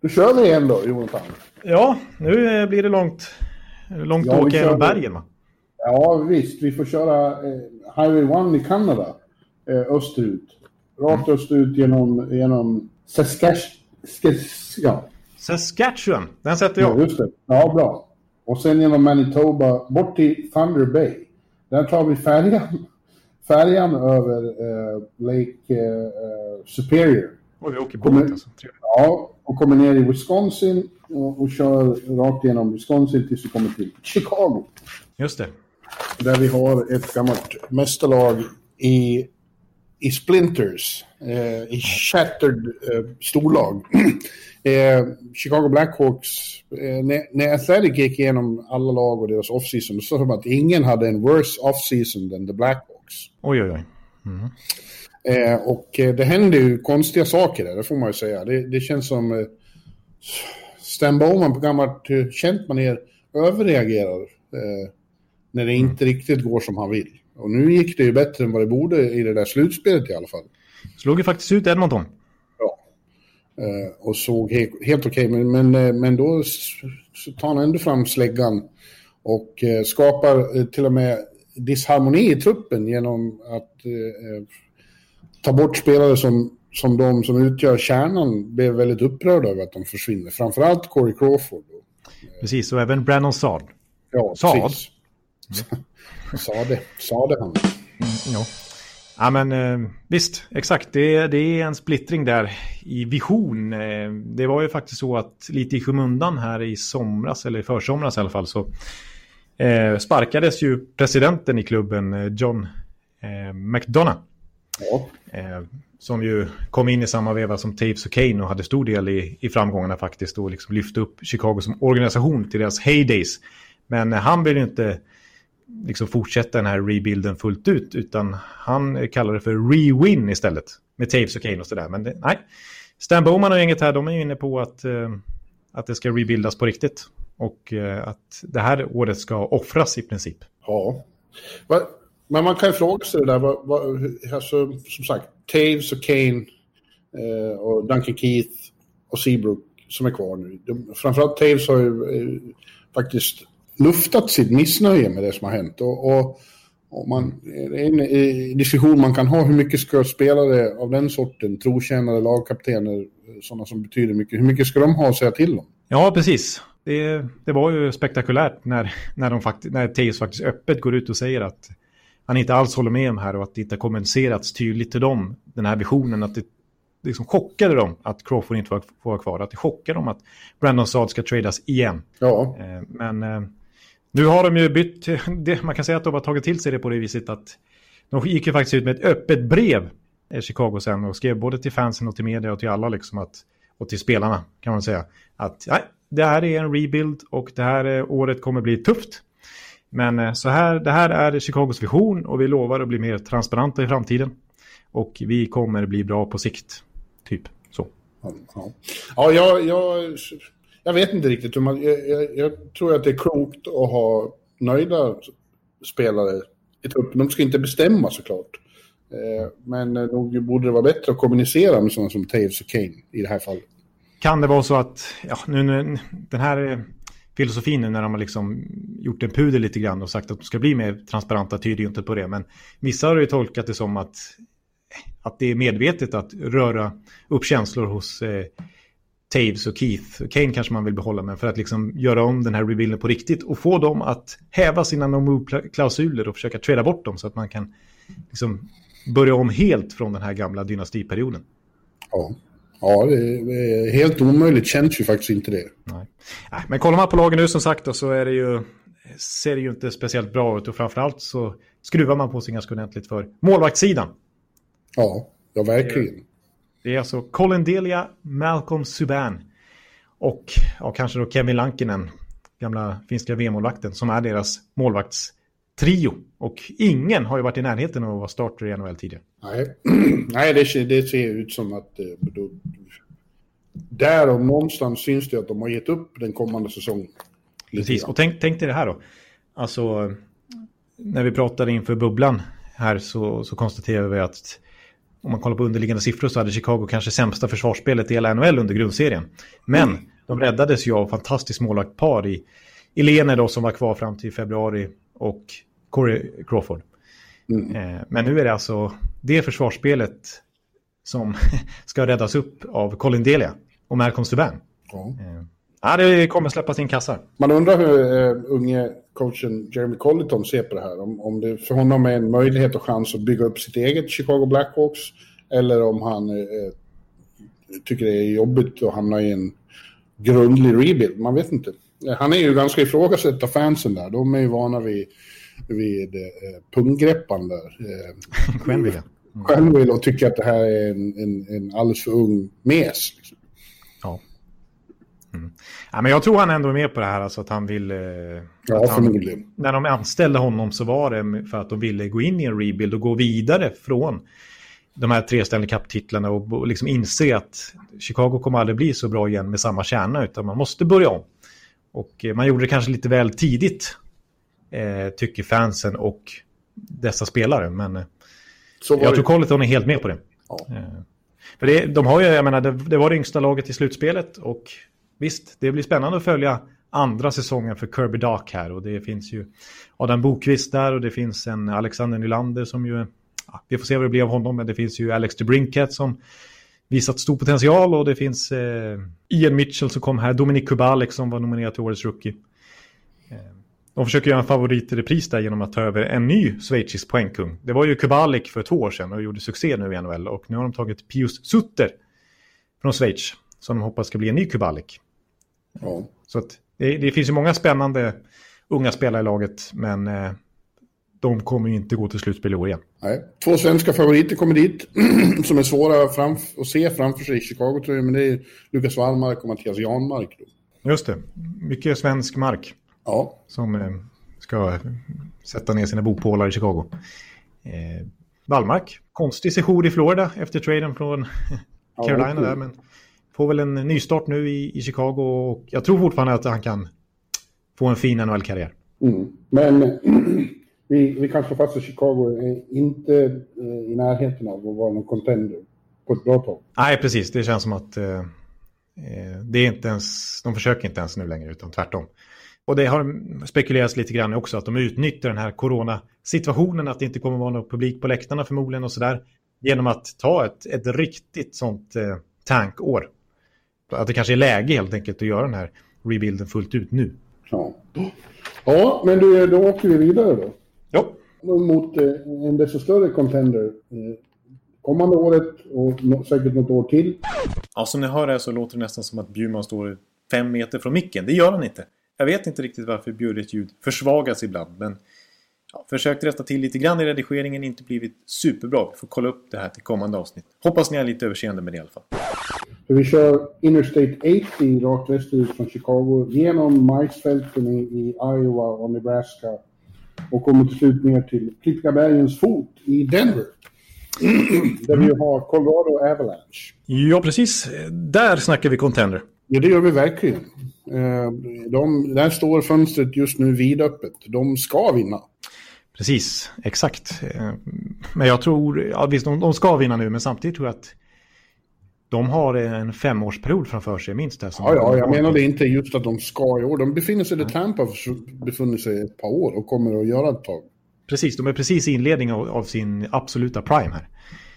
då kör vi igen då, Jonathan. Ja, nu eh, blir det långt Långt ja, åka genom bergen va? Ja visst, vi får köra eh, Highway 1 i Kanada eh, österut. Rakt mm. österut genom, genom Saskatchewan. Ja. Saskatchewan, den sätter jag. Ja, just det. Ja, bra. Och sen genom Manitoba bort till Thunder Bay. Där tar vi färjan, [LAUGHS] färjan över uh, Lake uh, Superior. Och vi åker båt alltså. Ja, och kommer ner i Wisconsin och, och kör rakt igenom Wisconsin tills vi kommer till Chicago. Just det. Där vi har ett gammalt mästerlag i, i splinters, eh, i shattered eh, storlag. [CLEARS THROAT] eh, Chicago Blackhawks, eh, när, när Athletic gick igenom alla lag och deras offseason, så sa de att ingen hade en worse offseason än the Blackhawks. Oj, oj, oj. Mm. Eh, och eh, det händer ju konstiga saker där, det får man ju säga. Det, det känns som eh, Stan Bowman på gammalt eh, känt manér överreagerar eh, när det inte mm. riktigt går som han vill. Och nu gick det ju bättre än vad det borde i det där slutspelet i alla fall. Slog ju faktiskt ut Edmonton. Ja. Eh, och såg he helt okej, okay, men, men, eh, men då tar han ändå fram släggan och eh, skapar till och med disharmoni i truppen genom att ta bort spelare som, som de som utgör kärnan blev väldigt upprörda över att de försvinner. Framförallt Corey Crawford. Precis, och även Brandon Saad. Ja, Saad. precis. [LAUGHS] Mm. Sade, sade han. Mm, ja. Ja men eh, visst, exakt. Det, det är en splittring där i vision. Eh, det var ju faktiskt så att lite i skymundan här i somras, eller i försomras i alla fall, så eh, sparkades ju presidenten i klubben, John McDonough. Ja. Eh, som ju kom in i samma veva som Taves och Kane och hade stor del i, i framgångarna faktiskt och liksom lyfte upp Chicago som organisation till deras heydays. Men eh, han vill ju inte liksom fortsätta den här rebuilden fullt ut utan han kallar det för re-win istället med Taves och Kane och sådär. Men det, nej, Stan Bowman och gänget här de är ju inne på att, eh, att det ska rebuildas på riktigt och eh, att det här året ska offras i princip. Ja. Men man kan ju fråga sig det där, vad, vad, alltså, som sagt, Taves och Kane eh, och Duncan Keith och Seabrook som är kvar nu. De, framförallt Taves har ju eh, faktiskt luftat sitt missnöje med det som har hänt. Och, och, och man, det är en eh, diskussion man kan ha, hur mycket ska spelare av den sorten, trotjänare, lagkaptener, eh, sådana som betyder mycket, hur mycket ska de ha att säga till om? Ja, precis. Det, det var ju spektakulärt när, när, de fakt när Taves faktiskt öppet går ut och säger att han inte alls håller med om här och att det inte har kommunicerats tydligt till dem, den här visionen, att det liksom chockade dem att Crawford inte får vara kvar. Att det chockade dem att Brandon Saad ska tradas igen. Ja. Eh, men eh, nu har de ju bytt, [LAUGHS] man kan säga att de har tagit till sig det på det viset att de gick ju faktiskt ut med ett öppet brev i eh, Chicago sen och skrev både till fansen och till media och till alla liksom att, och till spelarna kan man säga att nej, det här är en rebuild och det här året kommer bli tufft. Men så här, det här är Chicagos vision och vi lovar att bli mer transparenta i framtiden. Och vi kommer bli bra på sikt. Typ så. Ja, ja. ja jag, jag, jag vet inte riktigt hur man... Jag, jag, jag, tror att det är klokt att ha nöjda spelare i truppen. De ska inte bestämma såklart. Eh, men nog borde det vara bättre att kommunicera med sådana som Taves och Kane i det här fallet. Kan det vara så att, ja, nu, nu, den här filosofin nu när de har liksom gjort en pudel lite grann och sagt att de ska bli mer transparenta tyder ju inte på det. Men vissa har ju tolkat det som att att det är medvetet att röra upp känslor hos eh, Taves och Keith. Kane kanske man vill behålla, men för att liksom göra om den här rebuilden på riktigt och få dem att häva sina no-move-klausuler och försöka träda bort dem så att man kan liksom börja om helt från den här gamla dynastiperioden. Ja, ja det är helt omöjligt känns ju faktiskt inte det. Nej. Men kollar man på lagen nu som sagt så är det ju, ser det ju inte speciellt bra ut och framförallt så skruvar man på sig ganska ordentligt för målvaktssidan. Ja, ja verkligen. Det är alltså Colin Delia, Malcolm Subban och ja, kanske då Kevin Lankinen, gamla finska VM-målvakten, som är deras målvaktstrio. Och ingen har ju varit i närheten av att vara starter i NHL tidigare. Nej, [CLEARS THROAT] Nej det, det ser ut som att eh, då, där om någonstans syns det att de har gett upp den kommande säsongen. Precis, och tänk, tänk dig det här då. Alltså, när vi pratade inför bubblan här så, så konstaterade vi att om man kollar på underliggande siffror så hade Chicago kanske sämsta försvarsspelet i hela NHL under grundserien. Men mm. de räddades ju av fantastiskt målvakt par i, i Lene då som var kvar fram till februari och Corey Crawford. Mm. Eh, men nu är det alltså det försvarsspelet som [LAUGHS] ska räddas upp av Colin Delia och Malcolm Subban. Ja. Eh, ja, det kommer släppas in kassar. Man undrar hur uh, unge coachen Jeremy Colleton ser på det här. Om, om det för honom är en möjlighet och chans att bygga upp sitt eget Chicago Blackhawks eller om han uh, tycker det är jobbigt att hamna i en grundlig rebuild. Man vet inte. Han är ju ganska ifrågasatt av fansen där. De är ju vana vid, vid eh, punggreppande. Eh, Quenville. Mm. Quenville och tycker att det här är en, en, en alldeles för ung mes. Liksom. Mm. Ja, men jag tror han ändå är med på det här, alltså att han vill... Eh, ja, han, förmodligen. När de anställde honom så var det för att de ville gå in i en rebuild och gå vidare från de här tre Stanley Cup-titlarna och liksom inse att Chicago kommer aldrig bli så bra igen med samma kärna utan man måste börja om. Och eh, man gjorde det kanske lite väl tidigt, eh, tycker fansen och dessa spelare. Men eh, jag tror Colleton är helt med på det. Ja. Eh, för det, de har ju, jag menar, det, det var det yngsta laget i slutspelet och visst, det blir spännande att följa andra säsongen för Kirby Dark här. Och det finns ju Adam Bokvist där och det finns en Alexander Nylander som ju... Ja, vi får se vad det blir av honom, men det finns ju Alex DeBrinket som visat stor potential och det finns eh, Ian Mitchell som kom här, Dominik Kubalik som var nominerad till årets rookie. De försöker göra en favorit i repris där genom att ta över en ny schweizisk poängkung. Det var ju Kubalik för två år sedan och gjorde succé nu i NHL och nu har de tagit Pius Sutter från Schweiz som de hoppas ska bli en ny Kubalik. Ja. Så att det, det, finns ju många spännande unga spelare i laget, men eh, de kommer ju inte gå till slutspel i år igen. Nej. Två svenska favoriter kommer dit, [CLEARS THROAT] som är svåra framf att se framför sig i Chicago men det är Lukas Wallmark och Mattias Janmark. Då. Just det, mycket svensk mark. Ja. Som eh, ska sätta ner sina bopålar i Chicago. Eh, Wallmark, konstig session i Florida efter traden från Carolina ja, där, men får väl en nystart nu i, i Chicago och jag tror fortfarande att han kan få en fin NHL-karriär. Mm. Men [CLEARS THROAT] vi, vi kan slå fast att Chicago är inte eh, i närheten av att vara någon contender på ett bra tag. Nej, precis. Det känns som att eh, det är inte ens, de försöker inte ens nu längre, utan tvärtom. Och det har spekulerats lite grann också att de utnyttjar den här coronasituationen, att det inte kommer att vara någon publik på läktarna förmodligen och sådär, genom att ta ett, ett riktigt sånt eh, tankår. Att det kanske är läge helt enkelt att göra den här rebuilden fullt ut nu. Ja, ja men du, då åker vi vidare då. Ja. Mot eh, en desto större contender eh, kommande året och no säkert något år till. Ja, som ni hör här så låter det nästan som att Bjurman står fem meter från micken. Det gör han inte. Jag vet inte riktigt varför Bjurrets ljud försvagas ibland, men ja, försökt rätta till lite grann i redigeringen, inte blivit superbra. Vi får kolla upp det här till kommande avsnitt. Hoppas ni har lite överseende med det i alla fall. Så vi kör Interstate 80 rakt västerut från Chicago genom majsfälten i, i Iowa och Nebraska och kommer till slut ner till Klippigabergens fot i Denver. Där vi har Colorado Avalanche. Ja, precis. Där snackar vi contender. Ja, det gör vi verkligen. Eh, de, där står fönstret just nu vidöppet. De ska vinna. Precis, exakt. Eh, men jag tror, ja visst de, de ska vinna nu, men samtidigt tror jag att de har en femårsperiod framför sig minst. Här, ja, ja, jag menar det inte just att de ska i år. De befinner sig där Tampa befunnit sig ett par år och kommer att göra ett tag. Precis, de är precis i inledningen av, av sin absoluta prime här.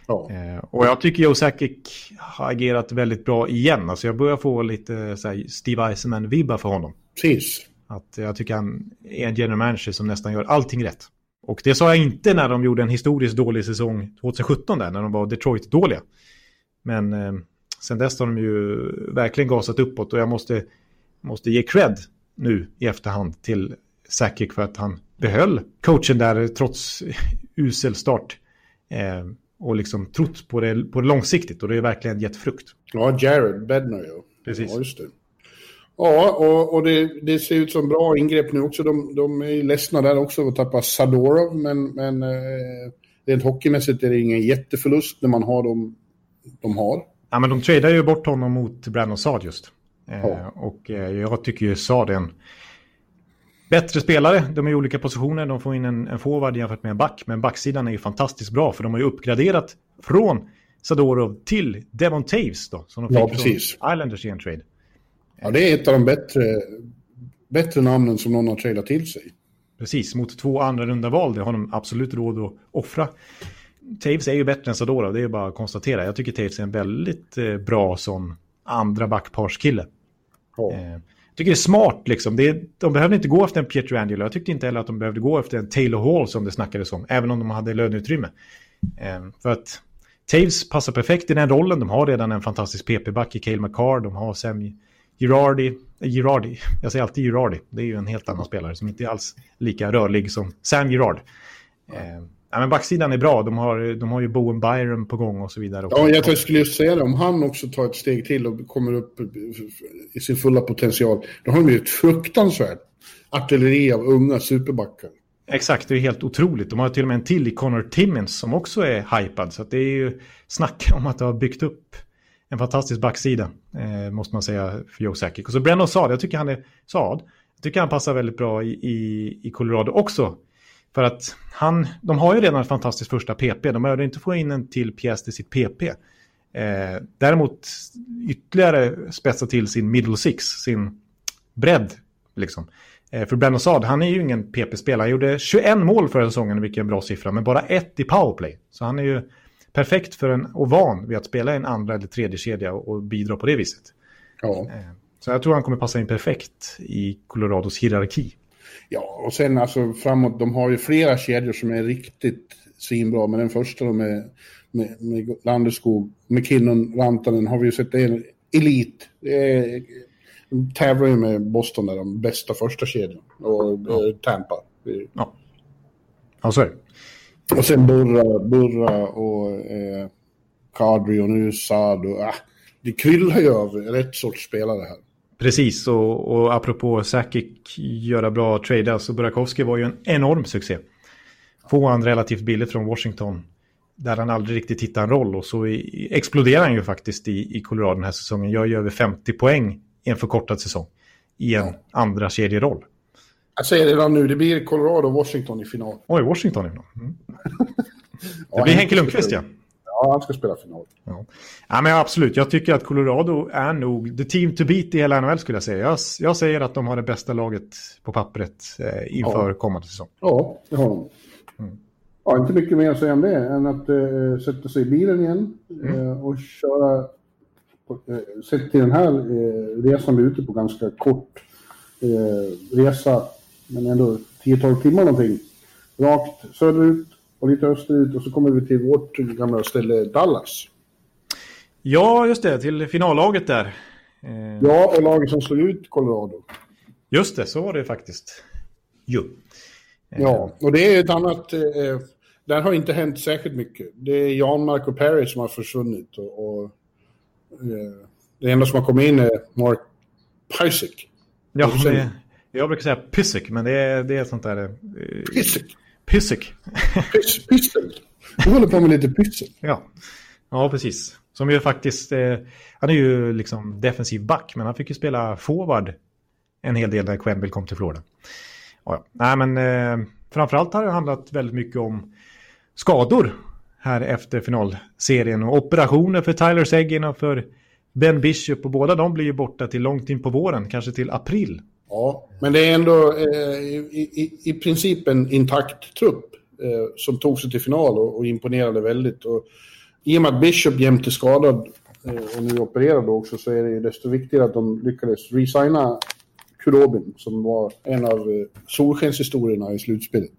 Ja. Eh, och jag tycker Joe Sakic har agerat väldigt bra igen. Alltså jag börjar få lite så här, Steve Eisenman-vibbar för honom. Precis. Att jag tycker han är en general manager som nästan gör allting rätt. Och det sa jag inte när de gjorde en historiskt dålig säsong 2017 där, när de var Detroit-dåliga. Men eh, sen dess har de ju verkligen gasat uppåt och jag måste, måste ge cred nu i efterhand till Sakic för att han behöll coachen där trots [LAUGHS] usel start. Eh, och liksom trott på det, på det långsiktigt och det är verkligen gett frukt. Ja, Jared Bednar ja. Precis. Ja, just det. Ja, och, och det, det, ser ut som bra ingrepp nu också. De, de är ledsna där också att tappa Sadorov, men, men eh, rent hockeymässigt är det ingen jätteförlust när man har dem de har. Ja, men de tradar ju bort honom mot Brandon Saad just. Eh, ja. och eh, jag tycker ju Saad är en bättre spelare. De är i olika positioner. De får in en, en forward jämfört med en back. Men backsidan är ju fantastiskt bra för de har ju uppgraderat från Sadorov till Devon Taves då. Som de fick ja, precis. från Islanders i en trade. Ja, det är ett av de bättre, bättre namnen som någon har tradat till sig. Precis, mot två andra runda val. Det har de absolut råd att offra. Taves är ju bättre än Sadorov, det är bara att konstatera. Jag tycker Taves är en väldigt eh, bra som andra backparskille. Oh. Eh, tycker det är smart liksom. Det är, de behövde inte gå efter en Pietro Angelo. Jag tyckte inte heller att de behövde gå efter en Taylor Hall som det snackades om. Även om de hade löneutrymme. Eh, för att Taves passar perfekt i den rollen. De har redan en fantastisk PP-back i Cale McCarr. De har Sam Girardi. Eh, Girardi. Jag säger alltid Girardi. Det är ju en helt annan spelare som inte är alls lika rörlig som Sam Girard. Eh, Ja, men backsidan är bra. De har, de har ju Bowen Byron på gång och så vidare. Ja, jag skulle just säga det. Om han också tar ett steg till och kommer upp i sin fulla potential, då har de ju ett fruktansvärt artilleri av unga superbackar. Exakt, det är helt otroligt. De har till och med en till i Connor Timmins som också är hypad. Så det är ju snack om att det har byggt upp en fantastisk backsida, eh, måste man säga, för Joe Sakic. Och så Brennan Saad, jag tycker han är Saad. Jag tycker han passar väldigt bra i, i, i Colorado också för att han, de har ju redan ett fantastiskt första PP. De behöver inte få in en till pjäs till sitt PP. Eh, däremot ytterligare spetsa till sin middle six, sin bredd. Liksom. Eh, för Brandon Saad, han är ju ingen PP-spelare. Han gjorde 21 mål förra säsongen, vilken bra siffra, men bara ett i powerplay. Så han är ju perfekt för en, och van vid att spela i en andra eller tredje kedja och, och bidra på det viset. Ja. Eh, så jag tror han kommer passa in perfekt i Colorados hierarki. Ja, och sen alltså framåt, de har ju flera kedjor som är riktigt svinbra, men den första då med, med, med Landeskog, McKinnon, Rantanen har vi ju sett, det är en elit. De tävlar ju med Boston där, de bästa första kedjan och ja. Eh, Tampa. Ja, ja så är det. Och sen Burra, Burra och eh, Kadri och nu Saad och ah, det kryllar ju av rätt sorts spelare här. Precis, och, och apropå Sakic göra bra trader så Burakovsky var ju en enorm succé. Få han relativt billigt från Washington där han aldrig riktigt hittade en roll och så i, exploderar han ju faktiskt i, i Colorado den här säsongen. Gör ju över 50 poäng i en förkortad säsong i en andra kedjeroll. Jag säger redan nu, det blir Colorado och Washington i final. Oj, Washington i final. Mm. [LAUGHS] Det blir Henke Lundqvist ja. Ja, han ska spela final. Ja. ja, men absolut. Jag tycker att Colorado är nog the team to beat i hela NHL skulle jag säga. Jag, jag säger att de har det bästa laget på pappret eh, inför ja. kommande säsong. Ja, det har de. Mm. Ja, inte mycket mer att säga om det än att eh, sätta sig i bilen igen mm. eh, och köra. Eh, sett till den här eh, resan vi är ute på ganska kort eh, resa, men ändå 10-12 timmar någonting. Rakt söderut och lite österut och så kommer vi till vårt gamla ställe Dallas. Ja, just det, till finallaget där. Eh... Ja, och laget som slog ut Colorado. Just det, så var det faktiskt. Jo. Ja, och det är ett annat... Eh, där har inte hänt särskilt mycket. Det är Jan Marco Perry som har försvunnit och, och eh, det enda som har kommit in är Mark Pysick. Ja, det, jag brukar säga Pysick, men det är, det är sånt där... Eh, Pysick? Pysick. Pyssel. Du håller på med lite pyssel. Ja. ja, precis. Som ju faktiskt... Eh, han är ju liksom defensiv back, men han fick ju spela forward en hel del när Quenville kom till Florida. Ja, Nej, men eh, framförallt har det handlat väldigt mycket om skador här efter finalserien och operationer för Tyler Seguin och för Ben Bishop och båda de blir ju borta till långt in på våren, kanske till april. Ja, men det är ändå eh, i, i, i princip en intakt trupp eh, som tog sig till final och, och, imponerade väldigt. Och, I och med att Bishop jämt är skadad eh, och nu opererad också så är det ju desto viktigare att de lyckades resigna Kurobin som var en av eh, solskenshistorierna i slutspelet.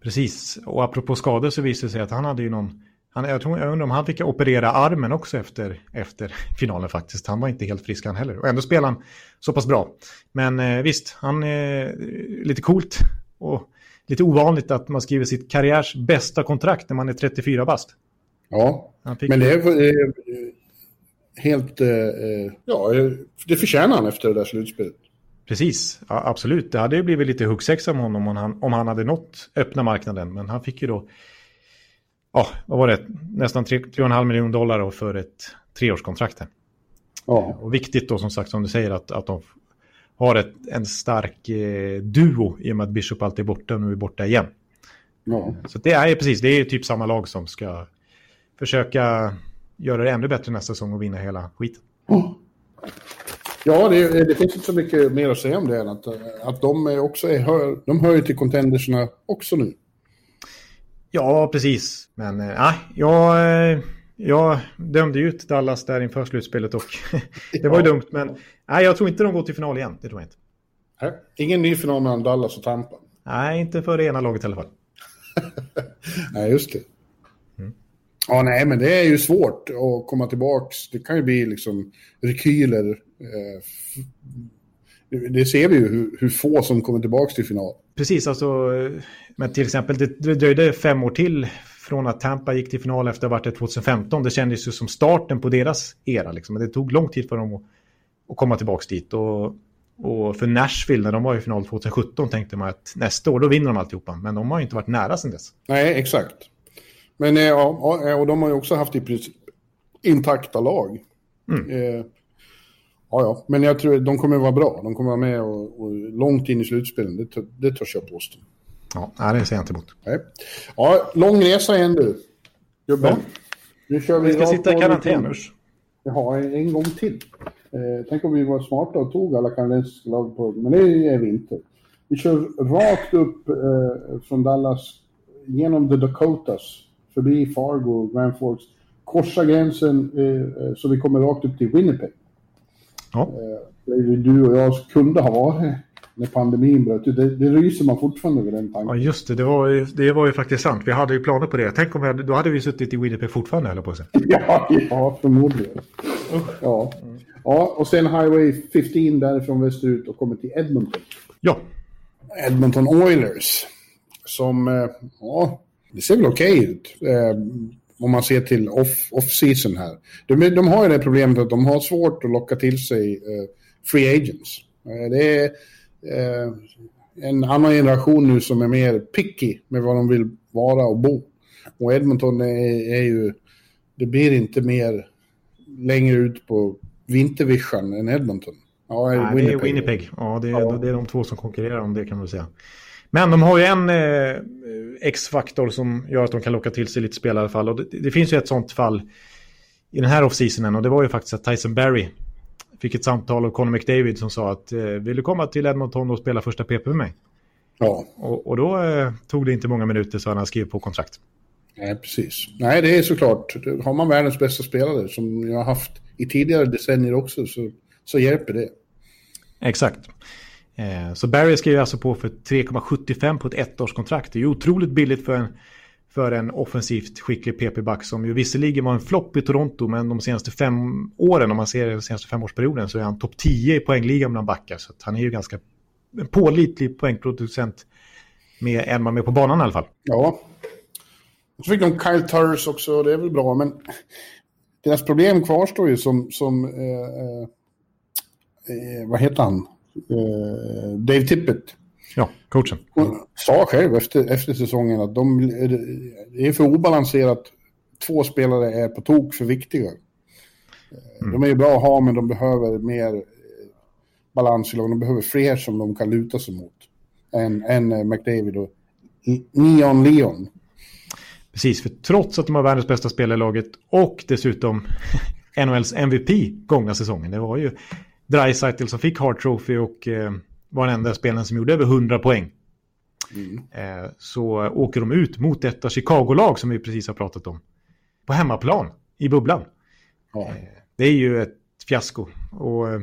Precis, och apropå skador så visade det sig att han hade ju någon... Han, jag, tror, jag undrar om han fick operera armen också efter, efter [LAUGHS] finalen faktiskt. Han var inte helt frisk han heller. Och ändå spelade han så pass bra. Men eh, visst, han är eh, lite coolt och lite ovanligt att man skriver sitt karriärs bästa kontrakt när man är 34 bast. Ja, men det är eh, helt... Eh, eh, ja, det förtjänar han efter det där slutspelet. Precis, ja, absolut. Det hade ju blivit lite huggsexa om honom om han, om han hade nått öppna marknaden. Men han fick ju då, ja, vad var det, nästan 3,5 miljoner dollar för ett treårskontrakt. Ja. Och viktigt då som sagt som du säger att, att de har ett, en stark eh, duo i och med att Bishop alltid är borta och nu är borta igen. Ja. Så det är precis, det är typ samma lag som ska försöka göra det ännu bättre nästa säsong och vinna hela skiten. Ja, det, det, finns inte så mycket mer att säga om det än att, att de också är, de hör ju till contenderserna också nu. Ja, precis. Men äh, jag, eh, jag dömde ut Dallas där inför slutspelet och [LAUGHS] det var ju dumt. Men nej, jag tror inte de går till final igen. Det tror jag inte. Nej, ingen ny final mellan Dallas och Tampa. Nej, inte för det ena laget i alla fall. [LAUGHS] nej, just det. Mm. Ja, nej, men det är ju svårt att komma tillbaka. Det kan ju bli liksom rekyler Eh, det ser vi ju hur, hur, få som kommer tillbaka till final. Precis, alltså, men till exempel det, det dröjde fem år till från att Tampa gick till final efter att ha varit 2015. Det kändes ju som starten på deras era. Liksom. Men det tog lång tid för dem att, att komma tillbaka dit. Och, och för Nashville, när de var i final 2017, tänkte man att nästa år då vinner de alltihopa. Men de har ju inte varit nära sedan dess. Nej, exakt. Men eh, ja, och de har ju också haft i princip intakta lag. Mm. Ja, ja, men jag tror att de kommer att vara bra. De kommer att vara med och, och långt in i slutspelen. Det, det törs jag påstå. Ja, det säger jag inte emot. Nej. Ja, lång resa igen du. Gubben. Ja. Nu kör vi, vi ska sitta i karantän Urs. Jaha, en, en gång till. Eh, tänk om vi var smarta och tog alla kanadensiska lag på men det är vi inte. Vi kör rakt upp eh, från Dallas genom the Dakotas, förbi Fargo, Grand Forks, korsar gränsen eh, eh så vi kommer rakt upp till Winnipeg. Ja. Eh, du och jag kunde ha varit när pandemin bröt. Det, det ryser man fortfarande över den tanken. Ja, just det. Det var, ju, det var ju faktiskt sant. Vi hade ju planer på det. Tänk om vi hade, då hade vi suttit i Winnipeg fortfarande, höll på sig. [LAUGHS] ja, ja, förmodligen. Ja. ja, och sen Highway 15 därifrån västerut och kommer till Edmonton. Ja. Edmonton Oilers. Som, eh, ja, det ser väl okej okay ut. Eh, om man ser till off-season off här. De, de, har ju det problemet att de har svårt att locka till sig uh, free agents. Uh, det är uh, en annan generation nu som är mer picky med vad de vill vara och bo. Och Edmonton är, är ju, det blir inte mer längre ut på vintervischan än Edmonton. Ja, Nej, Winnipeg. det är Winnipeg. Ja det, är, ja, det är de två som konkurrerar om det kan man säga. Men de har ju en eh, X-faktor som gör att de kan locka till sig lite spelare i alla fall. Och det, det finns ju ett sånt fall i den här offseasonen och det var ju faktiskt att Tyson Berry fick ett samtal av Conor McDavid som sa att eh, vill du komma till Edmonton och spela första PP med mig? Ja. Och, och då eh, tog det inte många minuter så han skrev på kontrakt. Nej, precis. Nej, det är såklart. Har man världens bästa spelare som jag har haft i tidigare decennier också så, så hjälper det. Exakt. Eh, så Barry skrev alltså på för 3,75 på ett ettårskontrakt. Det är ju otroligt billigt för en, för en offensivt skicklig PP-back som ju visserligen var en flopp i Toronto men de senaste fem åren, om man ser den senaste femårsperioden, så är han topp 10 i poängligan bland backar. Så han är ju ganska pålitlig poängproducent med en man med på banan i alla fall. Ja. Så fick de Kyle Turris också, det är väl bra, men deras problem kvarstår ju som, som eh, eh, eh vad heter han? Eh, Dave Tippett. Ja, coachen. Hon sa själv efter, efter säsongen att de, det är för obalanserat. Två spelare är på tok för viktiga. Mm. De är ju bra att ha, men de behöver mer eh, balans i laget. De behöver fler som de kan luta sig mot. Än, än eh, McDavid och Neon Leon. Precis, för trots att de har världens bästa spelare i laget och dessutom [LAUGHS] NHLs MVP gångna säsongen. Det var ju Dreisaitl som fick Hart Trophy och eh, var den enda spelaren som gjorde över 100 poäng. Mm. Eh, så åker de ut mot detta Chicago-lag som vi precis har pratat om. På hemmaplan, i bubblan. Ja. Eh, det är ju ett fiasko. Och eh,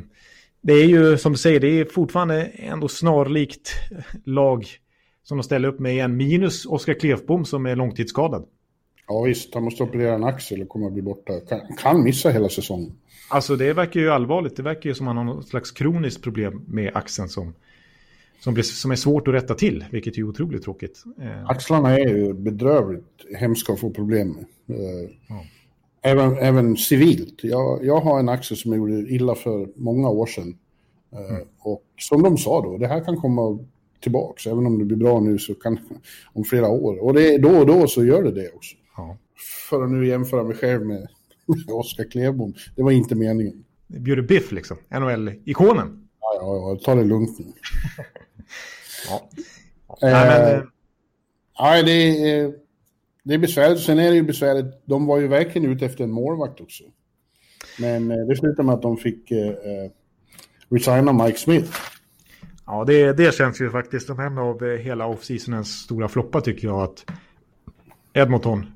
det är ju som du säger, det är fortfarande ändå snarlikt lag som de ställer upp med igen. Minus Oskar Klefbom som är långtidsskadad. Ja visst, han måste operera en axel och kommer att bli borta. Kan, kan missa hela säsongen. Alltså det verkar ju allvarligt. Det verkar ju som att han har något slags kroniskt problem med axeln som, som, blir, som är svårt att rätta till, vilket är otroligt tråkigt. Eh, Axlarna är ju bedrövligt hemska att få problem med. Eh, ja. Även, även civilt. Jag, jag har en axel som jag gjorde illa för många år sedan. Eh, mm. Och som de sa då, det här kan komma tillbaka. Även om det blir bra nu så kan om flera år. Och det, då och då så gör det det också. Ja. För att nu jämföra mig själv med Oskar Klevbom. Det var inte meningen. Bjuder biff liksom, NHL-ikonen. Ja, ja, ja, ta det lugnt nu. [LAUGHS] ja. Nej, men... Eh, nej, det är, det är besvärligt. Sen är det ju besvärligt. De var ju verkligen ute efter en målvakt också. Men eh, det slutade med att de fick eh, eh, resigna Mike Smith. Ja, det, det känns ju faktiskt som en av eh, hela off-seasonens stora floppar tycker jag. att Edmonton Eh,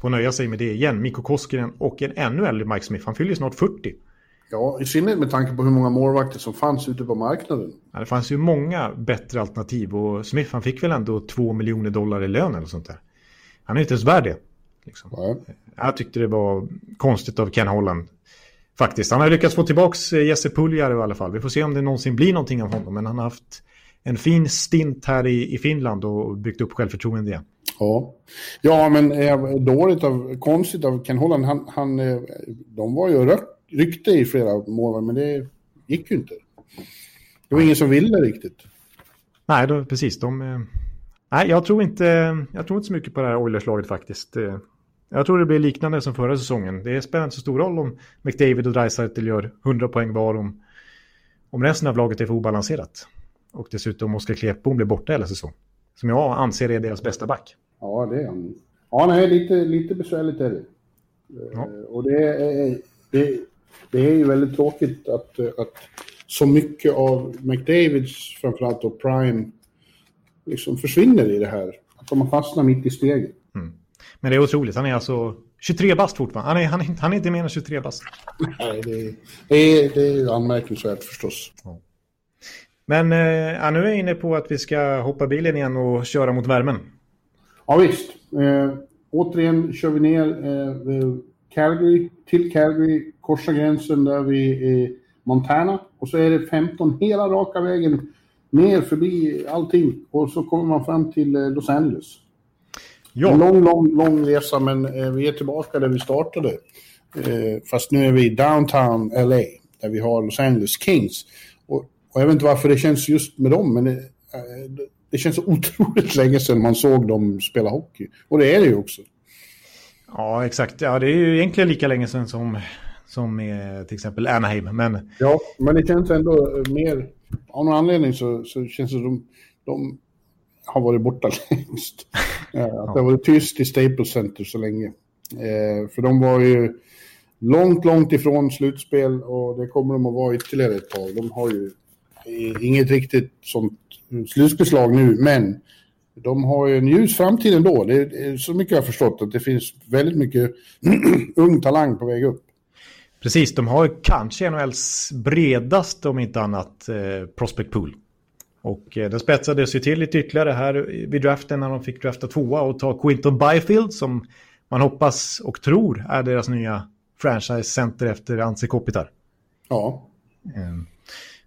får nöja sig med det igen. Mikko Koskinen och en ännu äldre Mike Smith. Han fyller ju snart 40. Ja, i synnerhet med tanke på hur många målvakter som fanns ute på marknaden. Ja, det fanns ju många bättre alternativ och Smith han fick väl ändå 2 miljoner dollar i lön eller sånt där. Han är inte ens värd det. Liksom. Ja. Jag tyckte det var konstigt av Ken Holland. Faktiskt. Han har lyckats få tillbaka eh, Jesse Puljärvi i alla fall. Vi får se om det någonsin blir någonting av honom. Men han har haft en fin stint här i, i Finland och byggt upp självförtroende igen. Ja, ja men dåligt av, konstigt av Ken Holland. Han, han, eh, de var ju ryckte i flera mål, men det gick ju inte. Det var ingen som ville riktigt. Nej, då, precis. De, eh, nej, jag tror, inte, jag tror inte så mycket på det här Oilers-laget faktiskt. Eh, jag tror det blir liknande som förra säsongen. Det spelar inte så stor roll om McDavid och Dreisaitl gör 100 poäng var om, om resten av laget är för obalanserat. Och dessutom Oskar Klepbom blir borta hela säsongen. Som jag anser är deras bästa back. Ja, det är han. Ja, nej, lite, lite besvärligt är det. Ja. Eh, och det är, det, det är ju väldigt tråkigt att, att så mycket av McDavids, framförallt och Prime, liksom försvinner i det här. Att de har fastnat mitt i steget. Mm. Men det är otroligt. Han är alltså 23 bast fortfarande. Han är, han är, han är inte mer än 23 bast. [LAUGHS] Nej, det är, det är, det är anmärkningsvärt förstås. Ja. Men eh, nu är jag inne på att vi ska hoppa bilen igen och köra mot värmen. Ja visst. Eh, återigen kör vi ner eh, Calgary, till Calgary, korsar gränsen där vi är Montana och så är det 15 hela raka vägen ner förbi allting och så kommer man fram till eh, Los Angeles. Ja. En lång, lång, lång resa men eh, vi är tillbaka där vi startade. Eh, fast nu är vi downtown LA där vi har Los Angeles Kings. Och, och jag vet inte varför det känns just med dem men det, eh, känns så otroligt länge sedan man såg dem spela hockey. Och det är det ju också. Ja, exakt. Ja, det är ju egentligen lika länge sedan som, som med till exempel Anaheim. Men... Ja, men det känns ändå mer... Av någon anledning så, så känns det som de, de har varit borta [LAUGHS] längst. Eh, att det har varit tyst i Staples Center så länge. Eh, för de var ju långt, långt ifrån slutspel och det kommer de att vara ytterligare ett tag. De har ju inget riktigt sånt slutspelslag nu, men de har ju en ljus framtid ändå. Det är så mycket jag har förstått att det finns väldigt mycket [CLEARS THROAT] ung talang på väg upp. Precis, de har kanske NHLs bredaste, om inte annat, eh, prospect pool. Och eh, den spetsades ju till lite ytterligare här vid draften när de fick drafta tvåa och ta Quinton Byfield som man hoppas och tror är deras nya franchise-center efter Anse Kopitar. Ja. Mm.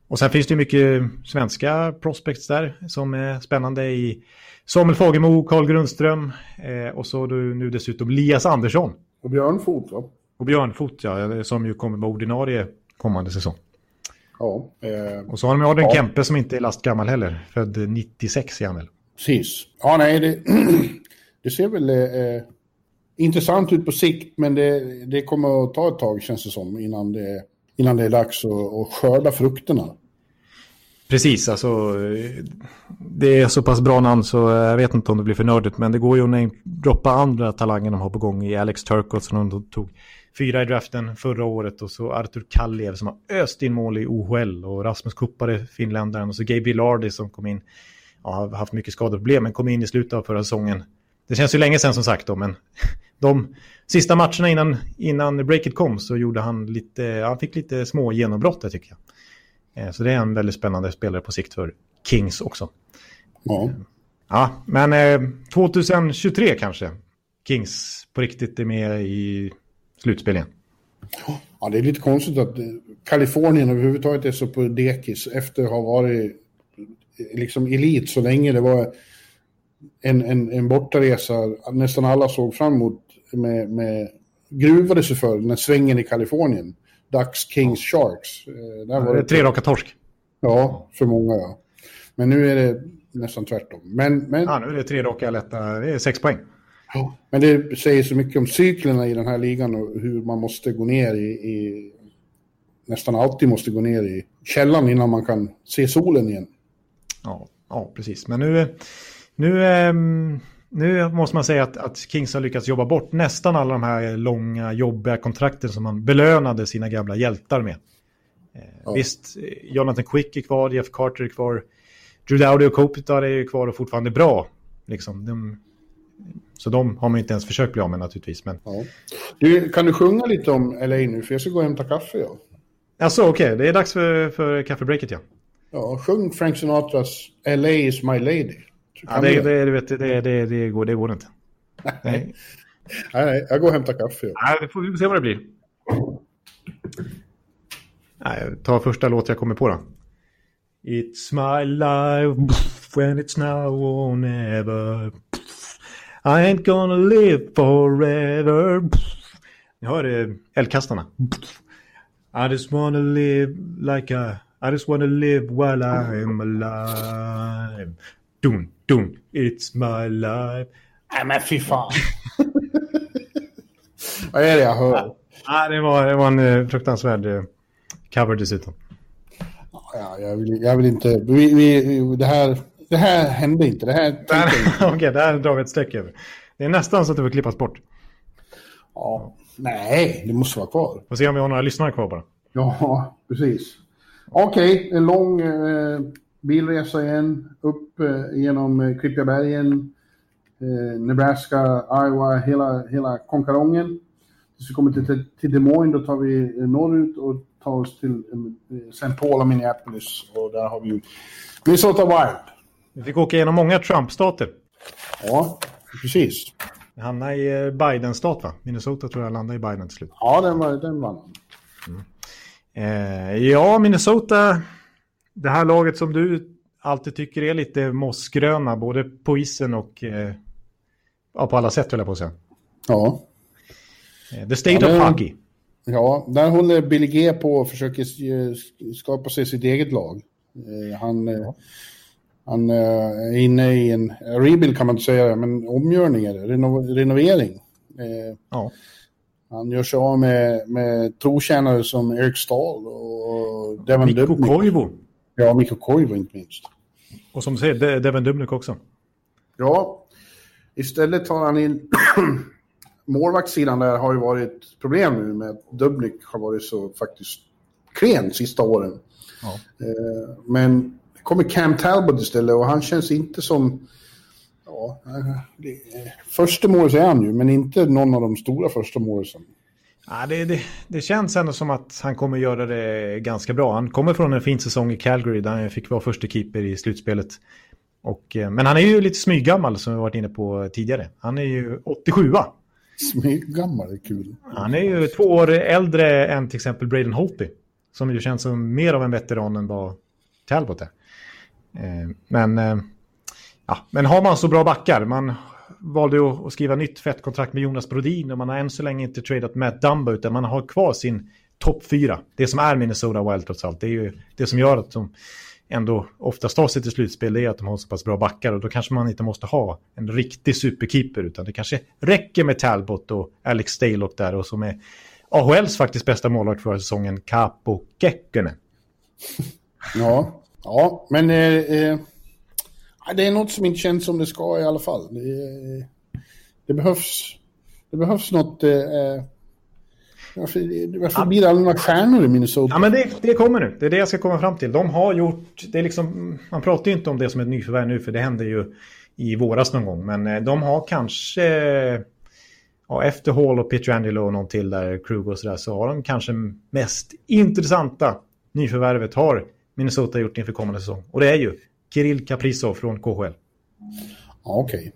Och sen finns det mycket svenska prospects där som är spännande i Samuel Fagemo, Carl Grundström eh, och så nu dessutom Lias Andersson. Och Björn Fot va? Och Björn Fot ja, som ju kommer vara ordinarie kommande säsong. Ja. Eh, och så har de Adrian ja. Kempe som inte är lastgammal heller. Född 96 är han väl. Precis. Ja, nej, det, [CLEARS THROAT] det ser väl eh, intressant ut på sikt, men det, det kommer att ta ett tag känns det som innan det, innan det är dags att, att skörda frukterna. Precis, alltså det är så pass bra namn så jag vet inte om det blir för nördigt, men det går ju att droppa andra talanger de har på gång i Alex Turcott som de tog fyra i draften förra året och så Artur Kalliev som har öst in mål i OHL och Rasmus Kuppare, finländaren och så Gabriel Lardy som kom in, ja, har haft mycket skadeproblem men kom in i slutet av förra säsongen. Det känns ju länge sedan som sagt då, men de sista matcherna innan, innan breaket kom så gjorde han lite, han fick lite små genombrott där tycker jag. Eh, så det är en väldigt spännande spelare på sikt för Kings också. Ja. Ja, men eh, 2023 kanske. Kings på riktigt är med i slutspel Ja, det är lite konstigt att eh, Kalifornien överhuvudtaget är så på dekis efter att ha varit eh, liksom elit så länge. Det var en, en, en bortaresa nästan alla såg fram emot med, med gruvade sig för den svängen i Kalifornien. Ducks, Kings, Sharks. Eh, där var det tre raka torsk. Ja, för många ja. Men nu är det nästan tvärtom. Men, men... Ja, nu är det tre raka lätta, det är sex poäng. Ja, men det säger så mycket om cyklerna i den här ligan och hur man måste gå ner i, i nästan alltid måste gå ner i källan innan man kan se solen igen. Ja, ja precis. Men nu, nu, ehm, nu måste man säga att, att Kings har lyckats jobba bort nästan alla de här långa, jobbiga kontrakten som man belönade sina gamla hjältar med. Ja. Visst, Jonathan Quick är kvar, Jeff Carter är kvar, Drew Dowdy och Kopitar är kvar och fortfarande bra. Liksom, de, så de har man inte ens försökt bli av med naturligtvis. Men... Ja. Du, kan du sjunga lite om LA nu? För jag ska gå och hämta kaffe. Ja. Alltså okej, okay. det är dags för, för kaffebreaket ja. Ja, sjung Frank Sinatras LA is my lady. Ja, det, det, det, vet, det, det, det, går, det går inte. Nej. nej. [LAUGHS] nej, jag går och hämtar kaffe. Nej, vi får se vad det blir. Nej, ta första låt jag kommer på då. It's my life when it's now or never. I ain't gonna live forever. Ni hör eh, eldkastarna. I just wanna live like a... I just wanna live while I'm alive. Dun, dun, it's my life. Nej men fy fan. [LAUGHS] Vad är det jag hör? Ja, det, var, det var en eh, fruktansvärd eh, cover dessutom. Ja, jag, vill, jag vill inte... Vi, vi, det här det här hände inte. Det här [LAUGHS] [LAUGHS] Okej, okay, det här drar vi ett streck över. Det är nästan så att det får klippas bort. Ja, nej, det måste vara kvar. Får se om vi har några lyssnare kvar bara. Ja, precis. Okej, okay, en lång eh, bilresa igen. Upp eh, genom eh, Klippigabergen, eh, Nebraska, Iowa, hela, hela konkarongen. Tills vi kommer till, till Des Moines, då tar vi eh, norrut och tar oss till eh, St. Paul och Minneapolis. Och där har vi Minnesota Wild. Vi fick åka igenom många Trump-stater. Ja, precis. Vi hamnade i eh, Biden-stat va? Minnesota tror jag landade i Biden till slut. Ja, den, var, den vann mm. eh, Ja, Minnesota. Det här laget som du alltid tycker är lite mossgröna, både på isen och eh, ja, på alla sätt höll jag på att säga. Ja. Eh, the State ja, of Hockey. Ja, där håller Billy G på och försöker skapa sig sitt eget lag. Eh, han, ja. Han eh, är inne i en rebuild kan man inte säga, men omgörning är det, reno, renovering. Eh, ja. Han gör sig av med, med trotjänare som Eric Stahl och Devin Mikko Koivu. Ja, Mikko Koivu inte minst. Och som du säger, Devin Dubnik också. Ja, istället tar han in... [CLEARS THROAT] Målvaktssidan där har ju varit problem nu med att Dubnik har varit så faktiskt klen sista åren. Ja. Eh, men det kommer Cam Talbot istället och han känns inte som... Ja, det, första målet är han ju, men inte någon av de stora första målen. Ja, det, det, det, känns ändå som att han kommer göra det ganska bra. Han kommer från en fin säsong i Calgary där han fick vara första keeper i slutspelet. Och, eh, men han är ju lite smyggammal som vi varit inne på tidigare. Han är ju 87 Smyggammal är kul. Han är ju två år äldre än till exempel Braden Holtby. Som ju känns som mer av en veteran än vad Talbot är. Eh, men, eh, ja, men har man så bra backar, man valde att skriva nytt fett kontrakt med Jonas Brodin och man har än så länge inte tradat Matt Dumba utan man har kvar sin topp fyra. Det som är Minnesota Wild trots allt. Det är ju det som gör att de ändå oftast tar sig till slutspel det är att de har så pass bra backar och då kanske man inte måste ha en riktig superkeeper utan det kanske räcker med Talbot och Alex Stalock där och som är AHLs faktiskt bästa målvakt för säsongen, Capo Kekkonen. Ja, ja, men eh, eh, det är något som inte känns som det ska i alla fall. Det, det behövs, det behövs något... Eh, eh varför, varför blir det aldrig några stjärnor i Minnesota? Ja, men det, det kommer nu. Det är det jag ska komma fram till. De har gjort... Det är liksom, man pratar ju inte om det som ett nyförvärv nu, för det hände ju i våras någon gång. Men eh, de har kanske... Ja, efter Hall och Pietrangelo och någon till där, Krug och sådär, så har de kanske mest intressanta nyförvärvet har Minnesota gjort inför kommande säsong. Och det är ju Kirill Kaprizov från KHL. Okej. Okay.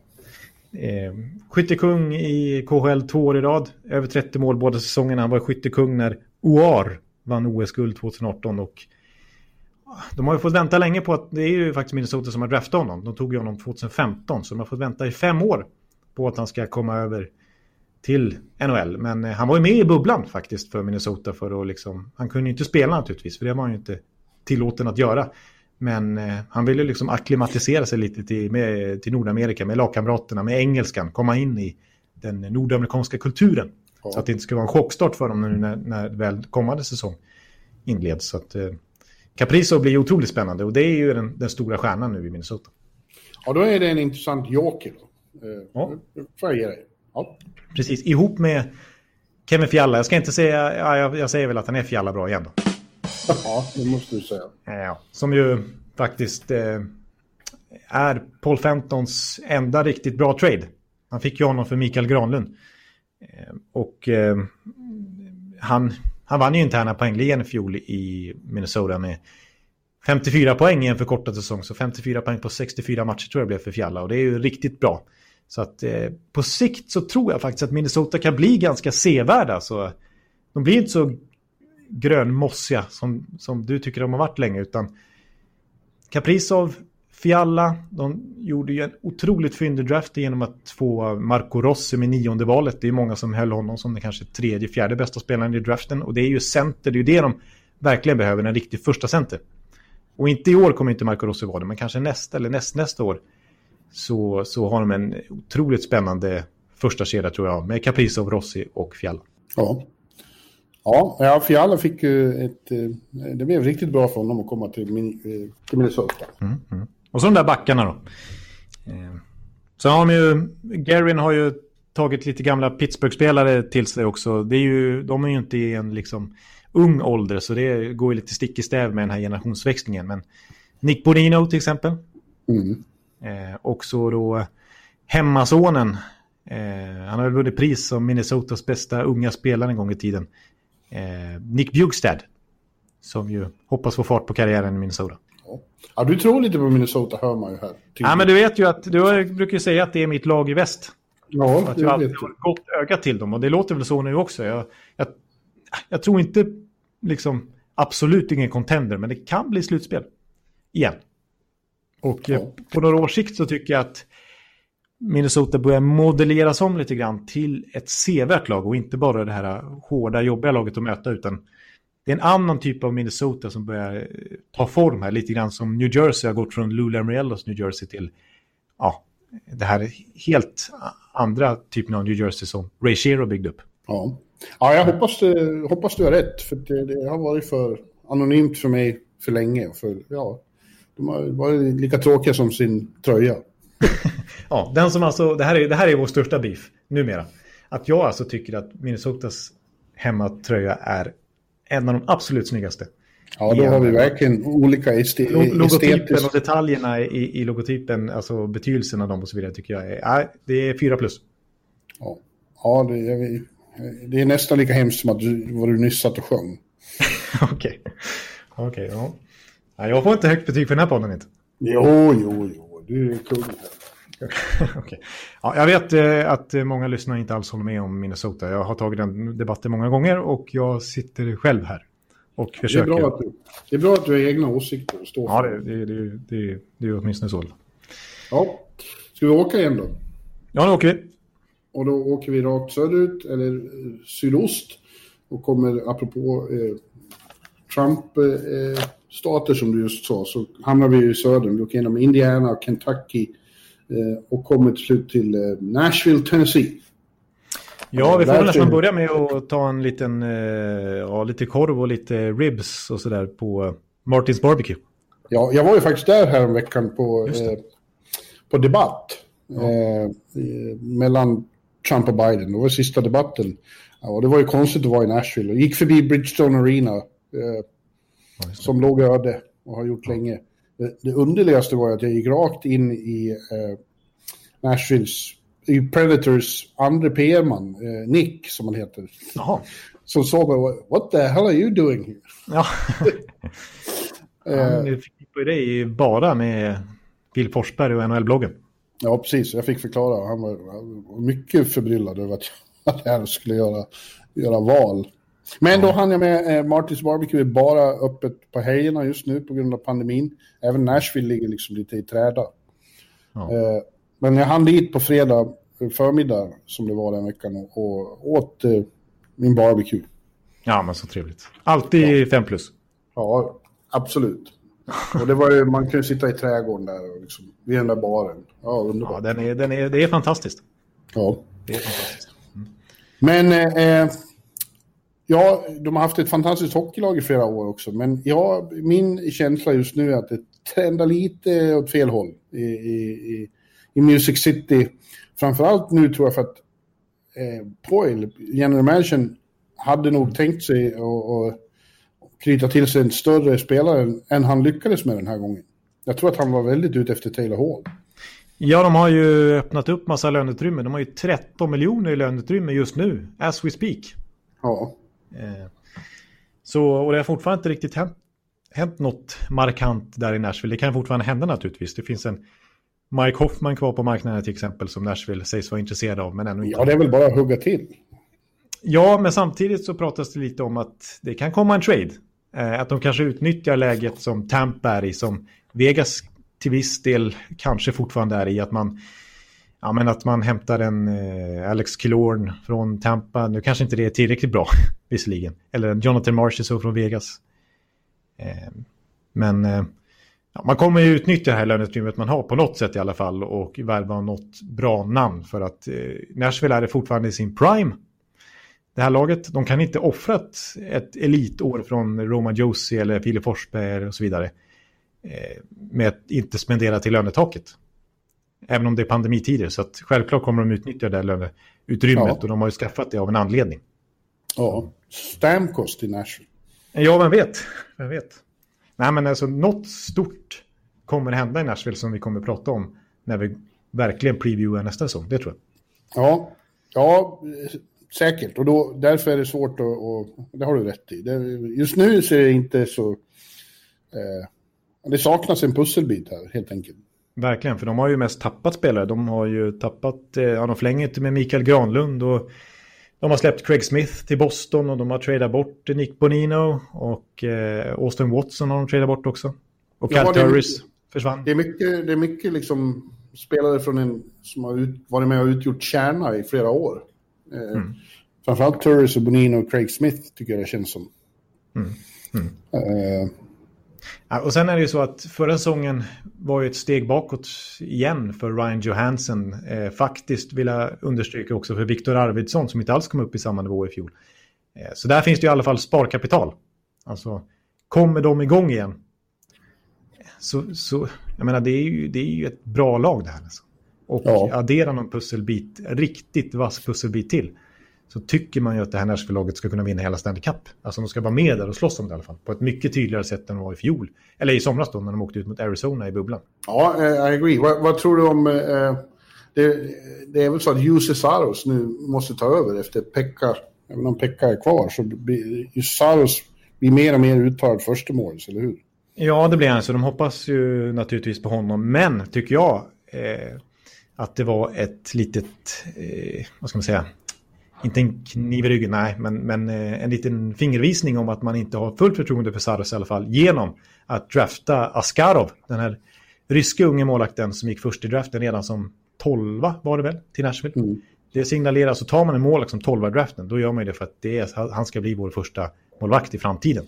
Eh, skyttekung i KHL två år i rad. Över 30 mål båda säsongerna. Han var skyttekung när OAR vann OS-guld 2018. Och de har ju fått vänta länge på att det är ju faktiskt Minnesota som har draftat honom. De tog ju honom 2015 så de har fått vänta i fem år på att han ska komma över till NHL. Men eh, han var ju med i bubblan faktiskt för Minnesota för att liksom, han kunde ju inte spela naturligtvis för det var han ju inte tillåten att göra. Men eh, han ville liksom akklimatisera sig lite till, med, till Nordamerika med lagkamraterna, med engelskan, komma in i den nordamerikanska kulturen. Ja. Så att det inte ska vara en chockstart för dem nu när, när väl kommande säsong inleds. Så att, eh, Caprizo blir otroligt spännande och det är ju den, den, stora stjärnan nu i Minnesota. Ja, då är det en intressant joker. Då. Eh, ja. får jag ge dig. Ja. Precis, ihop med Kevin Fialla. Jag ska inte säga, ja, jag, jag säger väl att han är Fialla bra igen då. Ja, det måste du säga. Ja, som ju faktiskt eh, är Paul Fentons enda riktigt bra trade. Han fick ju honom för Mikael Granlund. Eh, och eh, han, han vann ju interna poängligan i fjol i Minnesota med 54 poäng i en förkortad säsong. Så 54 poäng på 64 matcher tror jag blev för Fjalla och det är ju riktigt bra. Så att eh, på sikt så tror jag faktiskt att Minnesota kan bli ganska sevärda. Så de blir inte så grönmossiga som, som du tycker de har varit länge. Utan Kaprizov, Fialla, de gjorde ju en otroligt fyndig draft genom att få Marco Rossi med nionde valet. Det är många som höll honom som den kanske tredje, fjärde bästa spelaren i draften. Och det är ju center, det är ju det de verkligen behöver, en riktig första center. Och inte i år kommer inte Marco Rossi vara det, men kanske nästa eller näst, nästa år så, så har de en otroligt spännande första kedja tror jag, med Kaprizov, Rossi och Fialla. Ja, Ja, ja Fiala fick ju ett... Eh, det blev riktigt bra för honom att komma till, eh, till Minnesota. Mm, mm. Och så de där backarna då. Eh, sen har de ju... Garin har ju tagit lite gamla Pittsburgh-spelare till sig också. Det är ju, de är ju inte i en liksom ung ålder så det går ju lite stick i stäv med den här generationsväxlingen. Men Nick Bonino till exempel. Mm. Eh, också då hemmasonen. Eh, han har väl vunnit pris som Minnesotas bästa unga spelare en gång i tiden Nick Bjugstad. Som ju hoppas få fart på karriären i Minnesota. Ja, du tror lite på Minnesota hör man ju här. Ja, men du vet ju att du brukar ju säga att det är mitt lag i väst. Ja, att jag alltid har ett gott öga till dem och det låter väl så nu också. Jag, jag, jag tror inte liksom absolut ingen contender, men det kan bli slutspel. Igen. Och ja. på några års sikt så tycker jag att Minnesota börjar modelleras om lite grann till ett sevärt lag och inte bara det här hårda, jobbiga laget att möta utan det är en annan typ av Minnesota som börjar eh, ta form här, lite grann som New Jersey har gått från Lula Lamoriellos New Jersey till ja, det här helt andra typen av New Jersey som Ray Shero byggde upp. Ja, ja jag hoppas, du, hoppas du har rätt, för det, det har varit för anonymt för mig för länge. För, ja, de har varit lika tråkiga som sin tröja. [LAUGHS] ja, den som alltså, det här, är, det här är vår största beef numera. Att jag alltså tycker att Minnesotas hemmatröja är en av de absolut snyggaste. Ja, då har vi verkligen olika este Logotypen och detaljerna i, i logotypen, alltså betydelsen av dem och så vidare tycker jag är, det är fyra plus. Ja, ja det, är, det är nästan lika hemskt som att du, vad du nyss satt och sjöng. [LAUGHS] Okej, okej, okay, ja. Jag får inte högt betyg för den här podden inte. Jo, jo, jo, du är kung här. [LAUGHS] okay. ja, jag vet eh, att många lyssnare inte alls håller med om Minnesota. Jag har tagit den debatten många gånger och jag sitter själv här. Och försöker... det, är bra att du, det är bra att du har egna åsikter och står Ja, det, det, det, det, det är åtminstone så. Ja. Ska vi åka igen då? Ja, nu åker vi. Och då åker vi rakt söderut, eller eh, sydost. Och kommer, apropå eh, Trump-stater eh, som du just sa, så hamnar vi i södern. Vi åker genom Indiana och Kentucky eh, och kommer till slut till eh, Nashville, Tennessee. Ja, vi får väl nästan börja med att ta en liten, ja, lite korv och lite ribs och sådär på Martins Barbecue. Ja, jag var ju faktiskt där här veckan på, eh, på debatt ja. eh, mellan Trump och Biden. Det var sista debatten. Ja, det var ju konstigt att vara i Nashville. Jag gick förbi Bridgestone Arena eh, som låg öde och har gjort länge. Det, det underligaste var att jag gick rakt in i eh, Nashvilles, i Predators andra PR-man, eh, Nick som han heter. Jaha. Som sa mig, what the hell are you doing here? Ja. Han förknippar dig bara med Bill Forsberg och NHL-bloggen. Ja, precis. Jag fick förklara. Han var, mycket förbryllad över att [LAUGHS] jag skulle göra, göra val. Men då hann jag med eh, Martins Barbecue är bara öppet på helgerna just nu på grund av pandemin. Även Nashville ligger liksom lite i träda. Ja. Eh, men jag hann dit på fredag förmiddag som det var den veckan och, och åt eh, min barbecue. Ja, men så trevligt. Alltid 5 ja. plus. Ja, absolut. Och det var ju, man kunde sitta i trädgården där och liksom, vid den där baren. Ja, underbart. Ja, den är, den är, det är fantastiskt. Ja. Det är fantastiskt. Men eh, ja, de har haft ett fantastiskt hockeylag i flera år också. Men ja, min känsla just nu är att det trendar lite åt fel håll i, i, i Music City. Framförallt nu tror jag för att eh, Poyle, general managern, hade nog tänkt sig att knyta till sig en större spelare än han lyckades med den här gången. Jag tror att han var väldigt ute efter Taylor Hall. Ja, de har ju öppnat upp massa löneutrymme. De har ju 13 miljoner i löneutrymme just nu, as we speak. Ja. Eh, så, och det har fortfarande inte riktigt hänt, hänt något markant där i Nashville. Det kan fortfarande hända naturligtvis. Det finns en Mike Hoffman kvar på marknaden till exempel som Nashville sägs vara intresserad av, men ännu inte. Ja, det är väl bara att hugga till. Ja, men samtidigt så pratas det lite om att det kan komma en trade. Eh, att de kanske utnyttjar läget som Tampa är i, som Vegas till viss del kanske fortfarande är i att man, ja, men att man hämtar en eh, Alex Killorn från Tampa. Nu kanske inte det är tillräckligt bra, visserligen. Eller en Jonathan Marchessault från Vegas. Eh, men eh, ja, man kommer ju utnyttja det här löneutrymmet man har på något sätt i alla fall och värva något bra namn för att eh, Nashville är det fortfarande i sin prime. Det här laget, de kan inte offra ett, ett elitår från Roma Josie eller Filip Forsberg och så vidare. Eh, med att inte spendera till lönetaket. Även om det är pandemitider. Så självklart kommer de utnyttja det här löneutrymmet ja. och de har ju skaffat det av en anledning. Ja, Stamkos i Nashville. Ja, vem vet? Vem vet? Nej, men alltså något stort kommer hända i Nashville som vi kommer prata om när vi verkligen previewar nästa säsong. Det tror jag. Ja, ja säkert. Och då, därför är det svårt att... Och, det har du rätt i. Det, just nu så är det inte så... Eh, det saknas en pusselbit här, helt enkelt. Verkligen, för de har ju mest tappat spelare. De har ju tappat, eh, ja de förlänger inte med Mikael Granlund och de har släppt Craig Smith till Boston och de har tradat bort Nick Bonino och eh, Austin Watson har de tradat bort också. Och Cal ja, Turris försvann. Det är mycket, det är mycket liksom spelare från en som har ut, varit med och utgjort kärna i flera år. Eh, mm. Framförallt Turris och Bonino och Craig Smith tycker jag det känns som. Mm. Mm. Eh, och sen är det ju så att förra säsongen var ju ett steg bakåt igen för Ryan Johansson. Eh, faktiskt vill jag understryka också för Viktor Arvidsson som inte alls kom upp i samma nivå i fjol. Eh, så där finns det ju i alla fall sparkapital. Alltså, kommer de igång igen? Så, så jag menar, det är ju, det är ju ett bra lag det här. Alltså. och ja. addera någon pusselbit, riktigt vass pusselbit till, så tycker man ju att det här Nashville-laget ska kunna vinna hela Stanley Cup. Alltså de ska vara med där och slåss om det i alla fall. På ett mycket tydligare sätt än de var i fjol. Eller i somras då när de åkte ut mot Arizona i bubblan. Ja, uh, I agree. Vad, vad tror du om... Uh, det, det, är väl så att Jussi Saros nu måste ta över efter Pekka. Även om Pekka är kvar så blir Saros blir mer och mer uttalad förstemålis, eller hur? Ja, det blir han. Så de hoppas ju naturligtvis på honom. Men, tycker jag, eh, att det var ett litet, eh, vad ska man säga, inte en kniv i ryggen, nej, men, men eh, en liten fingervisning om att man inte har fullt förtroende för Saros i alla fall genom att drafta Askarov, den här ryska unge målakten som gick först i draften redan som 12 var det väl till Nashville. Mm. Det signalerar, så tar man en målvakt som 12 draften, då gör man det för att det är, han ska bli vår första målvakt i framtiden.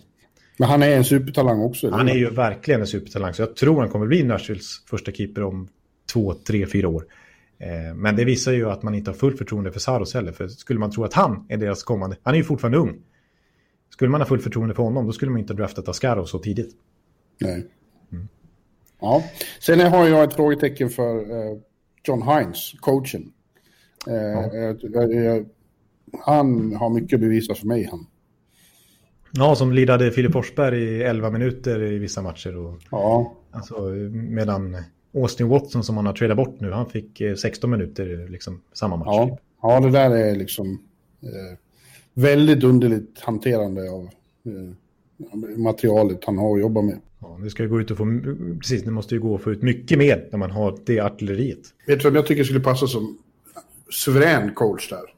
Men han är en supertalang också? Han är ju verkligen en supertalang, så jag tror han kommer bli Nashvilles första keeper om två, tre, fyra år. Eh, men det visar ju att man inte har fullt förtroende för Saros heller. För skulle man tro att han är deras kommande... Han är ju fortfarande ung. Skulle man ha fullt förtroende för honom, då skulle man inte ha draftat Askarov så tidigt. Nej. Mm. Ja. Sen har jag ett frågetecken för uh, John Hines, coachen. Uh, ja. han har mycket att bevisa för mig, han. Ja, som lidade Filip Forsberg i 11 minuter i vissa matcher. Och, ja. Alltså, medan Austin Watson som han har tradat bort nu, han fick 16 eh, minuter liksom samma match. Ja, ja det där är liksom eh, väldigt underligt hanterande av eh, materialet han har att jobba med. Ja, det ska gå ut och få, precis, det måste ju gå att få ut mycket mer när man har det artilleriet. Vet du vem jag tycker skulle passa som suverän coach där?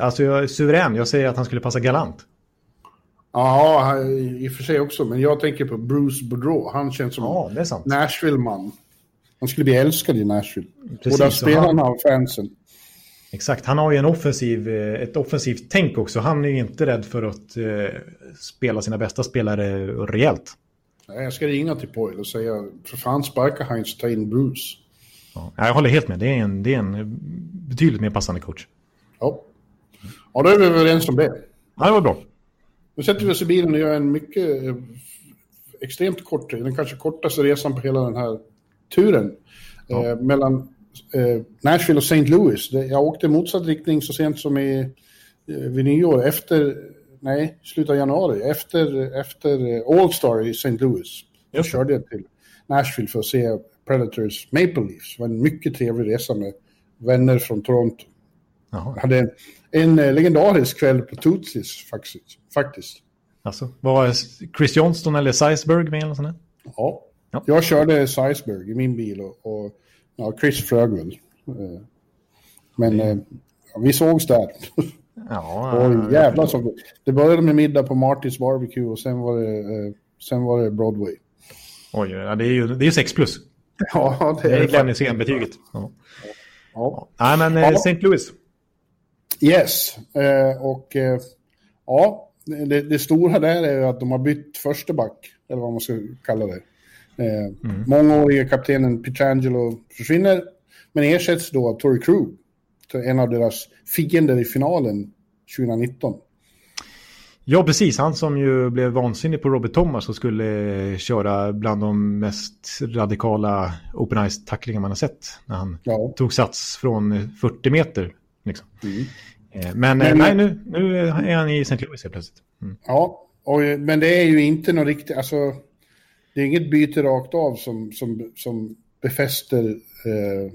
Alltså jag är suverän, jag säger att han skulle passa galant. Ja, i och för sig också, men jag tänker på Bruce Boudreau. Han känns som ja, Nashville-man. Han skulle bli älskad i Nashville. Precis, Både av spelarna och fansen. Exakt, han har ju en offensiv, eh, ett offensivt tänk också. Han är ju inte rädd för att eh, spela sina bästa spelare rejält. Jag ska ringa till Poyle och säga, för fan sparka Heinz, ta in Bruce. Ja, jag håller helt med, det är, en, det är en betydligt mer passande coach. Ja, ja då är vi överens om det. Ja, det var bra. Nu sätter vi oss i bilen och gör en mycket eh, extremt kort, den kanske kortaste resan på hela den här turen. Ja. Eh, mellan eh, Nashville och St. Louis. Jag åkte motsatt riktning så sent som i, eh, vid nyår, efter, nej, slutet av januari, efter, efter eh, All-Star i St. Louis. Jag körde jag till Nashville för att se Predators Maple Leafs. Det var en mycket trevlig resa med vänner från Toronto. Jaha. hade en, en eh, legendarisk kväll på Tootsis faktiskt. faktiskt. Alltså, var Chris Johnston eller Seisberg med? Eller sånt ja. Ja, jag körde Seisberg i min bil och, och ja, Chris flög väl. Eh, men mm. vi sågs där. Ja, och jävlar så Det började med middag på Martins Barbecue och sen var det, sen var det Broadway. Oj, ja, det är ju det är 6 plus. [LAUGHS] Ja, det är det. Glenn Ja. Ja. Nej, men ja. St. Louis. Yes, eh, och eh, ja, det, det, stora där är att de har bytt första back, eller vad man ska kalla det. Eh, mm. Mångårige kaptenen Pietrangelo försvinner, men ersätts då av Tory Krug, en av deras fiender i finalen 2019. Ja, precis. Han som ju blev vansinnig på Robert Thomas och skulle köra bland de mest radikala open ice-tacklingar man har sett. När han ja. tog sats från 40 meter. Liksom. Mm. Eh, men, men, nej, nu, nu är han i St. Louis helt plötsligt. Mm. Ja, och, men det är ju inte något riktigt, alltså det är inget byte rakt av som, som, som befäster eh,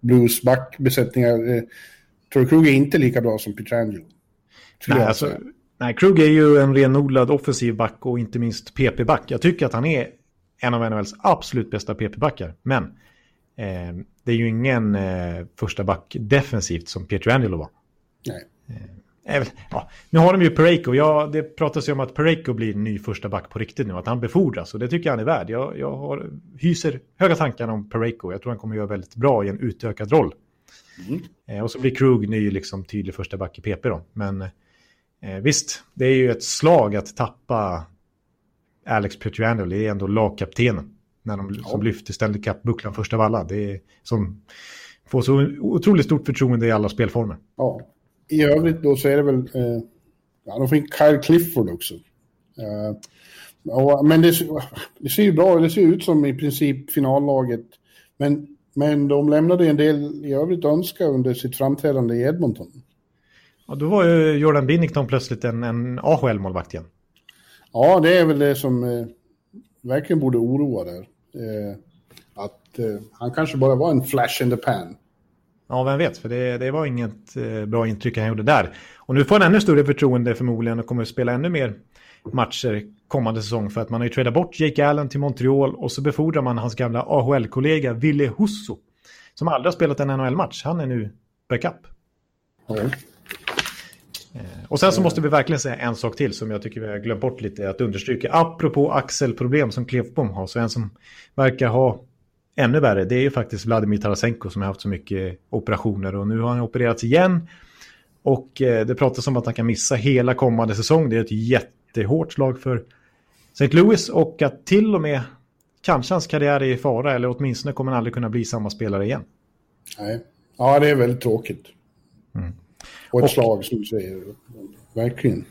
Blues backbesättningar. Eh, Tror Krug är inte lika bra som Pietrangelo. Nej, alltså, nej, Krug är ju en renodlad offensiv back och inte minst PP-back. Jag tycker att han är en av NHLs absolut bästa PP-backar. Men eh, det är ju ingen eh, första back defensivt som Pietrangelo var. Nej. Eh, ja, nu har de ju Pareko. Ja, det pratas ju om att Pareko blir ny första back på riktigt nu. Att han befordras och det tycker jag han är värd. Jag, jag har, hyser höga tankar om Pareko. Jag tror han kommer göra väldigt bra i en utökad roll. Mm. Eh, och så blir Krug ny liksom, tydlig första back i PP då. Men eh, visst, det är ju ett slag att tappa Alex Pietrangelo. Det är ändå lagkaptenen. När de ja. som lyfter Stanley Cup-bucklan först av alla. Det är som får så otroligt stort förtroende i alla spelformer. Ja, i övrigt då så är det väl... Eh, ja, de fick Kyle Clifford också. Eh, och, men det, det, ser ju bra det ser ut som i princip finallaget. Men Men de lämnade en del i övrigt önska under sitt framträdande i Edmonton. Ja, då var ju Jordan Binnington plötsligt en, en AHL-målvakt igen. Ja, det är väl det som eh, verkligen borde oroa där. Eh, att eh, han kanske bara var en flash in the pan. Ja, vem vet, för det, det var inget eh, bra intryck han gjorde där. Och nu får han ännu större förtroende förmodligen och kommer att spela ännu mer matcher kommande säsong för att man har ju tradat bort Jake Allen till Montreal och så befordrar man hans gamla AHL-kollega Ville Husso som aldrig har spelat en NHL-match. Han är nu backup. Ja. Eh, och sen så måste vi verkligen säga en sak till som jag tycker vi har glömt bort lite att understryka. Apropå axelproblem som Klefbom har, så en som verkar ha ännu värre, det är ju faktiskt Vladimir Tarasenko som har haft så mycket operationer och nu har han opererats igen. Och eh, det pratas om att han kan missa hela kommande säsong. Det är ett jättehårt slag för St. Louis och att till och med kanske hans karriär är i fara eller åtminstone kommer han aldrig kunna bli samma spelare igen. Nej. Ja, det är väldigt tråkigt. Mm. Och ett Och- slag som du säger. Verkligen.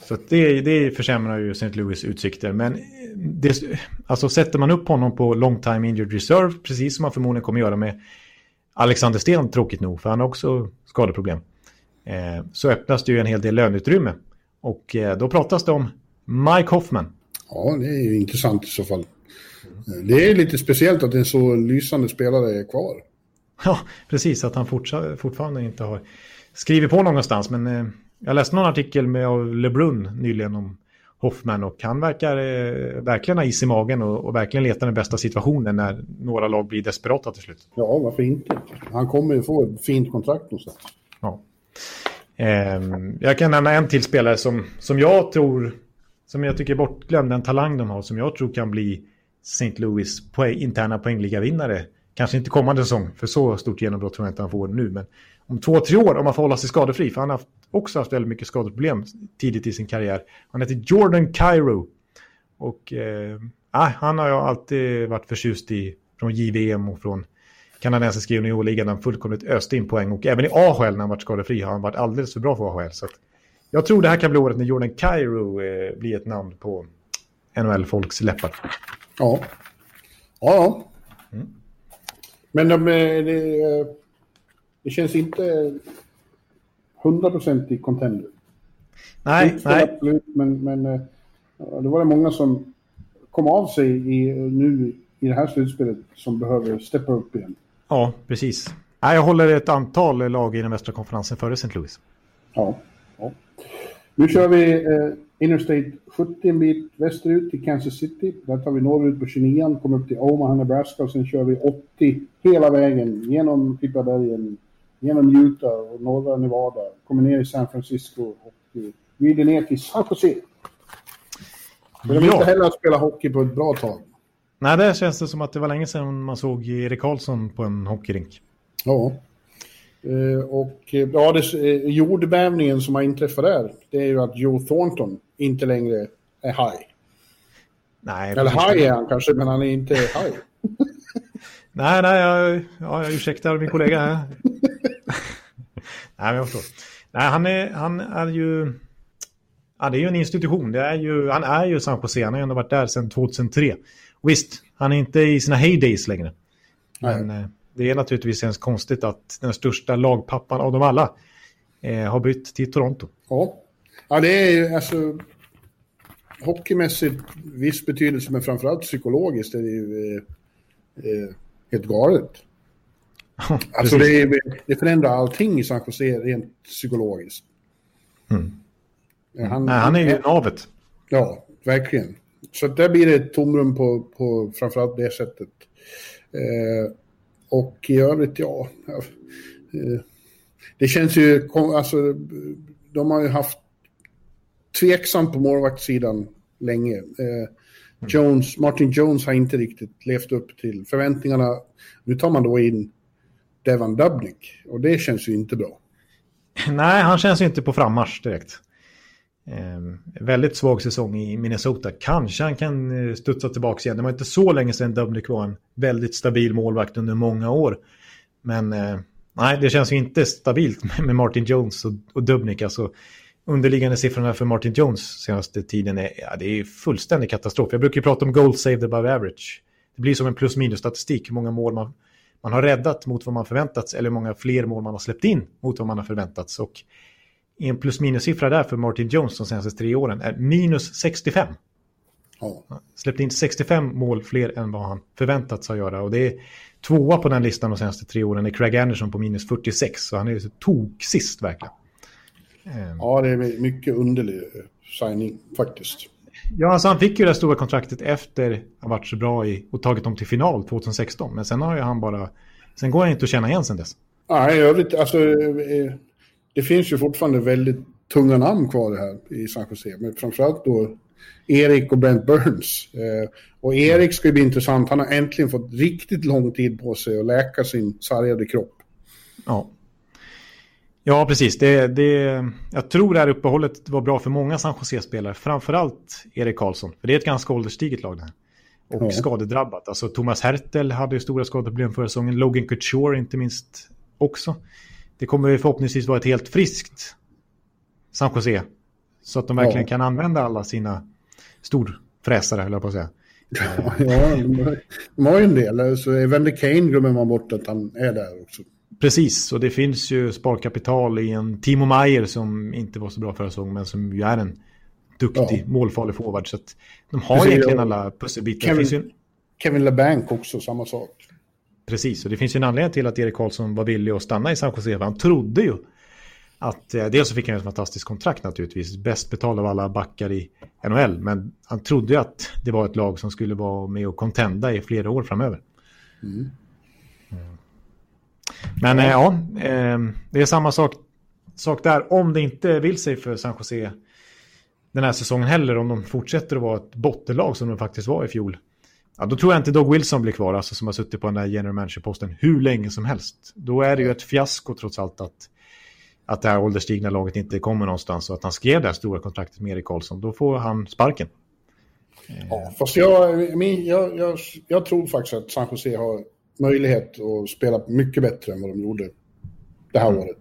Så det, det försämrar ju St. Louis utsikter. Men det, alltså sätter man upp honom på long time injured reserve, precis som man förmodligen kommer göra med Alexander Sten, tråkigt nog, för han har också skadeproblem, eh, så öppnas det ju en hel del löneutrymme. Och eh, då pratas det om Mike Hoffman. Ja, det är ju intressant i så fall. Det är lite speciellt att en så lysande spelare är kvar. Ja, precis, att han fortfarande inte har skrivit på någonstans. Men eh, jag läste någon artikel med av LeBrun nyligen om Hoffman och han verkar eh, verkligen ha is i magen och, och verkligen leta den bästa situationen när några lag blir desperata till slut. Ja, varför inte? Han kommer ju få ett fint kontrakt någonstans. Ja. Ehm, jag kan nämna en till spelare som, som jag tror, som jag tycker är bortglömd, en talang de har, som jag tror kan bli St. Louis poäng, interna poängliga-vinnare. Kanske inte kommande säsong, för så stort genombrott tror jag inte han får nu, men om två, tre år om han får hålla sig skadefri, för han har haft, också haft väldigt mycket skadeproblem tidigt i sin karriär. Han heter Jordan Cairo. Och eh, ah, han har jag alltid varit förtjust i från JVM och från kanadensiska juniorligan. Han fullkomligt öste in poäng. Och även i AHL när han varit skadefri har han varit alldeles för bra för AHL. Så jag tror det här kan bli året när Jordan Cairo eh, blir ett namn på NHL-folks läppar. Ja. Ja, ja. Men de, eh, det, eh, det känns inte hundraprocentig contender. Nej, Slutspel, nej. Absolut, men, men eh, det var det många som kom av sig i, nu i det här slutspelet som behöver steppa upp igen. Ja, precis. Jag håller ett antal lag i den västra konferensen före St. Louis. Ja. ja. Nu kör vi eh, Interstate 70 en bit västerut till Kansas City. Där tar vi norrut på 29 kommer upp till Omaha, Nebraska och sen kör vi 80 hela vägen genom Klippabergen, genom Utah och norra Nevada. Kommer ner i San Francisco och eh, glider ner till San Jose. De vill inte heller spela hockey på ett bra tag. Nej, där känns det som att det var länge sedan man såg Erik Karlsson på en hockeyrink. Ja. Eh, och eh, ja, det, eh, jordbävningen som har inträffat där, det är ju att Joe Thornton inte längre är high. Nej, Eller high är han kanske, men han är inte high. [LAUGHS] Nej, nej, jag, ja, jag ursäktar min kollega här. [LAUGHS] nej, men jag förstår. Nej, han är, han är ju... Ja, det är ju en institution. Det är ju, han är ju San Jose. Han har ju ändå varit där sedan 2003. Och visst, han är inte i sina heydays längre. Men eh, det är naturligtvis ens konstigt att den största lagpappan av dem alla eh, har bytt till Toronto. Ja. ja, det är ju alltså hockeymässigt viss betydelse, men framförallt psykologiskt är det ju eh, eh, helt galet. Alltså det, det förändrar allting i San Jose rent psykologiskt. Mm. Han, Nej, han är ju navet. Ja, verkligen. Så där blir det ett tomrum på, på framförallt det sättet. Eh, och i övrigt, ja. Eh, det känns ju, alltså, de har ju haft tveksamt på målvaktssidan länge. Eh, Jones, Martin Jones har inte riktigt levt upp till förväntningarna. Nu tar man då in Devan Dubnik och det känns ju inte bra. [LAUGHS] Nej, han känns ju inte på frammarsch direkt. Eh, väldigt svag säsong i Minnesota. Kanske han kan eh, studsa tillbaka igen. Det var inte så länge sedan Dubnik var en väldigt stabil målvakt under många år. Men eh, nej, det känns ju inte stabilt med, [LAUGHS] med Martin Jones och, och Dubnik. Alltså, underliggande siffrorna för Martin Jones senaste tiden är, ja, det är fullständig katastrof. Jag brukar ju prata om goal saved above average. Det blir som en plus minus statistik hur många mål man, man har räddat mot vad man förväntats eller hur många fler mål man har släppt in mot vad man har förväntats. Och en plus minus-siffra där för Martin Jones de senaste tre åren är minus 65. Ja. Släppt in 65 mål fler än vad han förväntats att göra. Och det är tvåa på den listan de senaste tre åren är Craig Anderson på minus 46. Så han är så tok sist verkligen. Ja, det är mycket underlig signing faktiskt. Ja, alltså han fick ju det stora kontraktet efter att ha varit så bra i och tagit dem till final 2016. Men sen har ju han bara... Sen går han inte att känna igen sen dess. Nej, i övrigt, alltså... Eh, det finns ju fortfarande väldigt tunga namn kvar här i San Jose. Men framförallt då Erik och Brent Burns. Eh, och Erik ska ju bli intressant. Han har äntligen fått riktigt lång tid på sig att läka sin sargade kropp. Ja. Ja, precis. Det, det, jag tror det här uppehållet var bra för många San Jose-spelare. Framförallt Erik Karlsson. För det är ett ganska ålderstiget lag det här. Och ja. skadedrabbat. Alltså Thomas Hertel hade ju stora skadeproblem förra säsongen. Logan Couture inte minst också. Det kommer förhoppningsvis vara ett helt friskt San Jose. Så att de verkligen ja. kan använda alla sina storfräsare, höll jag på att säga. [LAUGHS] Ja, de har ju en del. Så Evander Kane glömmer man bort att han är där också. Precis, och det finns ju sparkapital i en Timo Meyer som inte var så bra förra säsongen, men som ju är en duktig, ja. målfarlig forward. Så att de har Precis, egentligen alla pusselbitar. Kevin, ju... Kevin LeBanc också, samma sak. Precis, och det finns ju en anledning till att Erik Karlsson var villig att stanna i San Jose. Han trodde ju att, eh, dels så fick han ett fantastiskt kontrakt naturligtvis, bäst betald av alla backar i NHL, men han trodde ju att det var ett lag som skulle vara med och kontenda i flera år framöver. Mm. Men ja, ja eh, det är samma sak, sak där. Om det inte vill sig för San Jose den här säsongen heller, om de fortsätter att vara ett bottenlag som de faktiskt var i fjol. Ja, då tror jag inte Doug Wilson blir kvar, alltså som har suttit på den där general manager-posten hur länge som helst. Då är det ju ett fiasko trots allt att, att det här ålderstigna laget inte kommer någonstans och att han skrev det här stora kontraktet med Erik Karlsson. Då får han sparken. Ja, fast jag, jag, jag, jag tror faktiskt att San Jose har möjlighet att spela mycket bättre än vad de gjorde det här mm. året.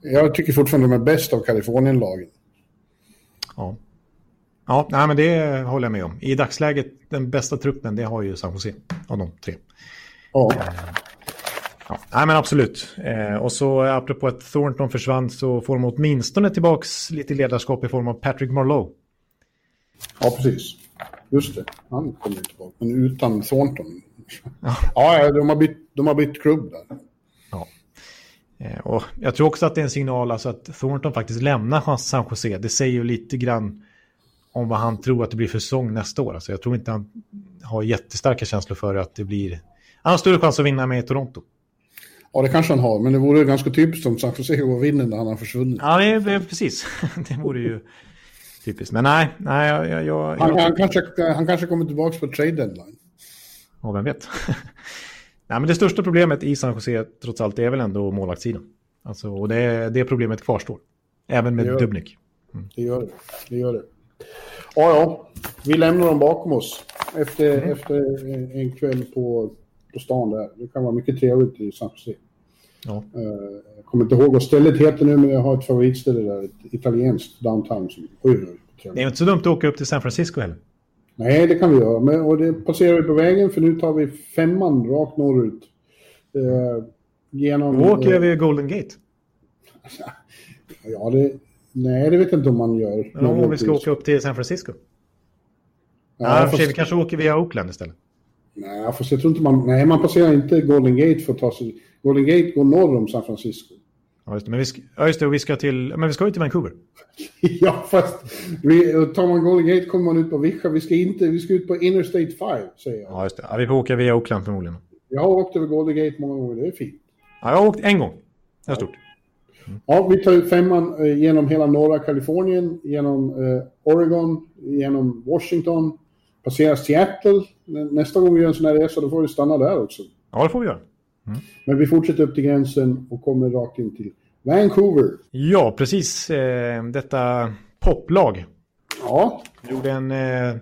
Jag tycker fortfarande de är bäst av Kalifornien-lagen. Ja. Ja, nej, men det håller jag med om. I dagsläget, den bästa truppen, det har ju San Jose av de tre. Ja. Eh, ja, nej, men absolut. Eh, och så apropå att Thornton försvann så får de åtminstone tillbaka lite ledarskap i form av Patrick Marlowe. Ja, precis. Just det, han kommer tillbaka. Men utan Thornton Ja, ja de, har bytt, de har bytt klubb där. Ja. Eh, och jag tror också att det är en signal alltså att Thornton faktiskt lämnar San Jose. Det säger ju lite grann om vad han tror att det blir för säsong nästa år. Alltså jag tror inte han har jättestarka känslor för att det blir... Han har större chans att vinna med Toronto. Ja, det kanske han har, men det vore ganska typiskt om San Jose går vinner när han har försvunnit. Ja, det är, precis. [LAUGHS] det vore ju typiskt. Men nej, nej jag... jag, jag han, han, kanske, han kanske kommer tillbaka på trade deadline. Ja, vem vet. [LAUGHS] Nej, men det största problemet i San Jose trots allt är väl ändå målvaktssidan. Alltså, och det, det problemet kvarstår. Även med Dubnik. Mm. Det gör det. det gör det. Ja, ja. Vi lämnar dem bakom oss efter, mm. efter en kväll på, på stan där. Det kan vara mycket trevligt i San Jose. Ja. Uh, jag kommer inte ihåg vad stället heter nu, men jag har ett favoritställe där. Ett italienskt downtown. Som, oj, det är inte så dumt att åka upp till San Francisco heller. Nej, det kan vi göra. Men, och det passerar vi på vägen för nu tar vi femman rakt norrut. Eh, genom... Då åker vi Golden Gate. [LAUGHS] ja, det... Nej, det vet jag inte om man gör. Men om vi ska åka upp till San Francisco? Ja, ja fast... vi kanske åker via Oakland istället. Nej, fast jag tror inte man... Nej, man passerar inte Golden Gate för att ta sig... Golden Gate går norr om San Francisco. Ja, just det. Men vi ska, ja, just det. Vi ska till... Men vi ska ju till Vancouver. [LAUGHS] ja, fast vi, tar man Golden Gate kommer man ut på Vischa. Vi ska inte... Vi ska ut på Interstate 5, säger jag. Ja, just det. Ja, vi får åka via Oakland förmodligen. Jag har åkt över Golden Gate många gånger. Det är fint. Ja, jag har åkt en gång. Det är stort. Mm. Ja, vi tar femman eh, genom hela norra Kalifornien, genom eh, Oregon, genom Washington, passerar Seattle. Nästa gång vi gör en sån här resa, då får vi stanna där också. Ja, det får vi göra. Mm. Men vi fortsätter upp till gränsen och kommer rakt in till Vancouver. Ja, precis. Eh, detta poplag. Ja. Gjorde en... Eh,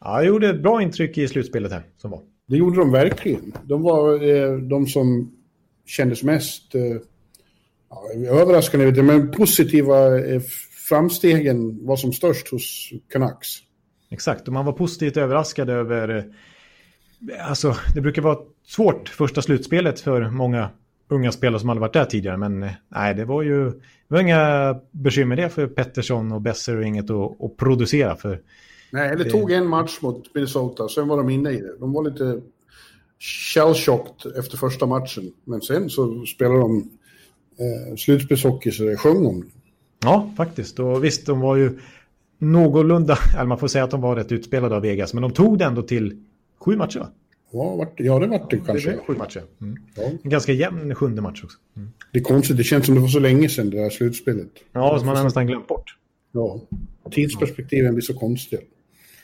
ja, gjorde ett bra intryck i slutspelet här som var. Det gjorde de verkligen. De var eh, de som kändes mest ja, överraskande, men positiva framstegen var som störst hos Canucks. Exakt, och man var positivt överraskad över alltså, det brukar vara svårt första slutspelet för många unga spelare som aldrig varit där tidigare. Men eh, nej, det var ju det var inga bekymmer det för Pettersson och Besser och inget att, att producera. För nej, det, det tog en match mot Minnesota, sen var de inne i det. De var lite shell-shocked efter första matchen. Men sen så spelade de eh, slutspelshockey så det sjöng om det. Ja, faktiskt. Och visst, de var ju någorlunda, [LAUGHS] eller man får säga att de var rätt utspelade av Vegas, men de tog det ändå till sju matcher va? Ja, vart, ja det vart det kanske. Det sju matcher. Mm. Ja. En ganska jämn sjunde match också. Mm. Det är konstigt, det känns som det var så länge sedan det där slutspelet. Ja, som man har nästan glömt bort. Ja, tidsperspektiven blir så konstiga.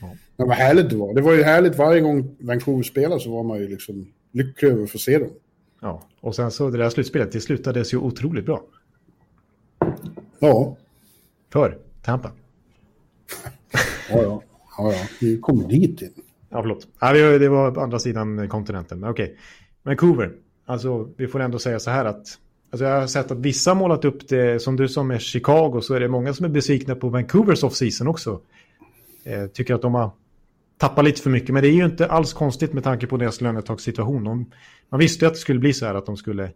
Ja. Men vad härligt det var. Det var ju härligt varje gång Vancouver spelade så var man ju liksom lycklig över att få se dem. Ja, och sen så det där slutspelet, det slutades ju otroligt bra. Ja. För Tampa. [LAUGHS] ja, ja. Ja, ja. Vi kommer dit in. Ja, förlåt. Ja, det var på andra sidan kontinenten. Men okej. Vancouver. Alltså, vi får ändå säga så här att... Alltså, jag har sett att vissa har målat upp det, som du som är Chicago, så är det många som är besvikna på Vancouvers off-season också. Eh, tycker att de har tappat lite för mycket. Men det är ju inte alls konstigt med tanke på deras lönetagssituation. De, man visste ju att det skulle bli så här att de skulle...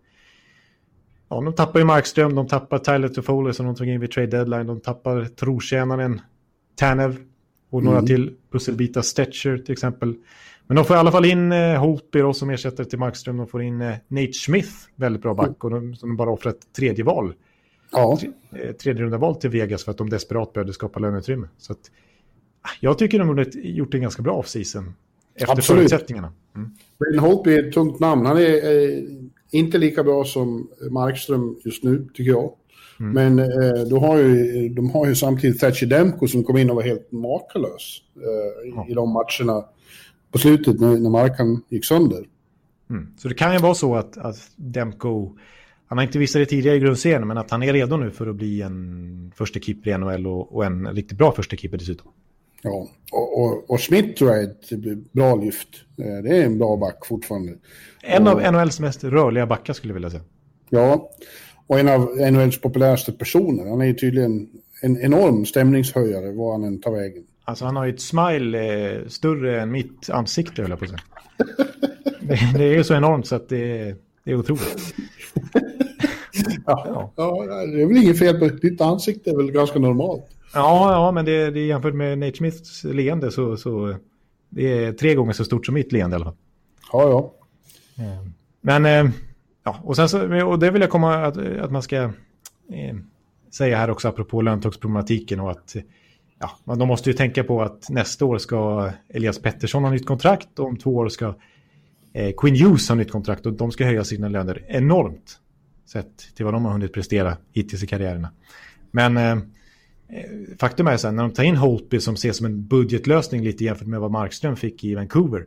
Ja, de tappar ju Markström, de tappar Tyler Toffoli som de tog in vid trade deadline, de tappar trotjänaren Tanev och några mm. till pusselbitar, Stetcher till exempel. Men de får i alla fall in eh, Holtby då, som ersättare till Markström. De får in eh, Nate Smith, väldigt bra back, och de, som bara offrar ett tredje val. Ja. Eh, tredje runda val till Vegas för att de desperat behövde skapa löneutrymme. Så att, ah, jag tycker de har gjort en ganska bra off-season efter Absolut. förutsättningarna. Mm. Ben Holtby är ett tungt namn. Han är eh, inte lika bra som Markström just nu, tycker jag. Mm. Men eh, då har ju, de har ju samtidigt Thatcher Demko som kom in och var helt makalös eh, ja. i de matcherna på slutet när, när marken gick sönder. Mm. Så det kan ju vara så att, att Demko, han har inte visat det tidigare i grundserien, men att han är redo nu för att bli en första keeper i NHL och, och en riktigt bra första keeper dessutom. Ja, och, och, och Smith tror jag är ett bra lyft. Eh, det är en bra back fortfarande. En av NHLs mest rörliga backar skulle jag vilja säga. Ja, och en av NHLs populäraste personer. Han är ju tydligen en enorm stämningshöjare var han än tar vägen. Alltså han har ju ett smile eh, större än mitt ansikte höll jag på att säga. det, det, är ju så enormt så att det, det är otroligt. ja, ja. det är väl inget fel på ditt ansikte, är väl ganska normalt. Ja, ja men det, det jämfört med Nate Smiths leende så, så det är tre gånger så stort som mitt leende i alla fall. Ja, ja. Eh, men eh, Ja, och, sen så, och det vill jag komma att, att man ska eh, säga här också apropå löntagsproblematiken och att ja, de måste ju tänka på att nästa år ska Elias Pettersson ha nytt kontrakt och om två år ska eh, Queen Hughes ha nytt kontrakt och de ska höja sina löner enormt sett till vad de har hunnit prestera hittills i karriärerna. Men eh, faktum är att när de tar in Holtby som ses som en budgetlösning lite jämfört med vad Markström fick i Vancouver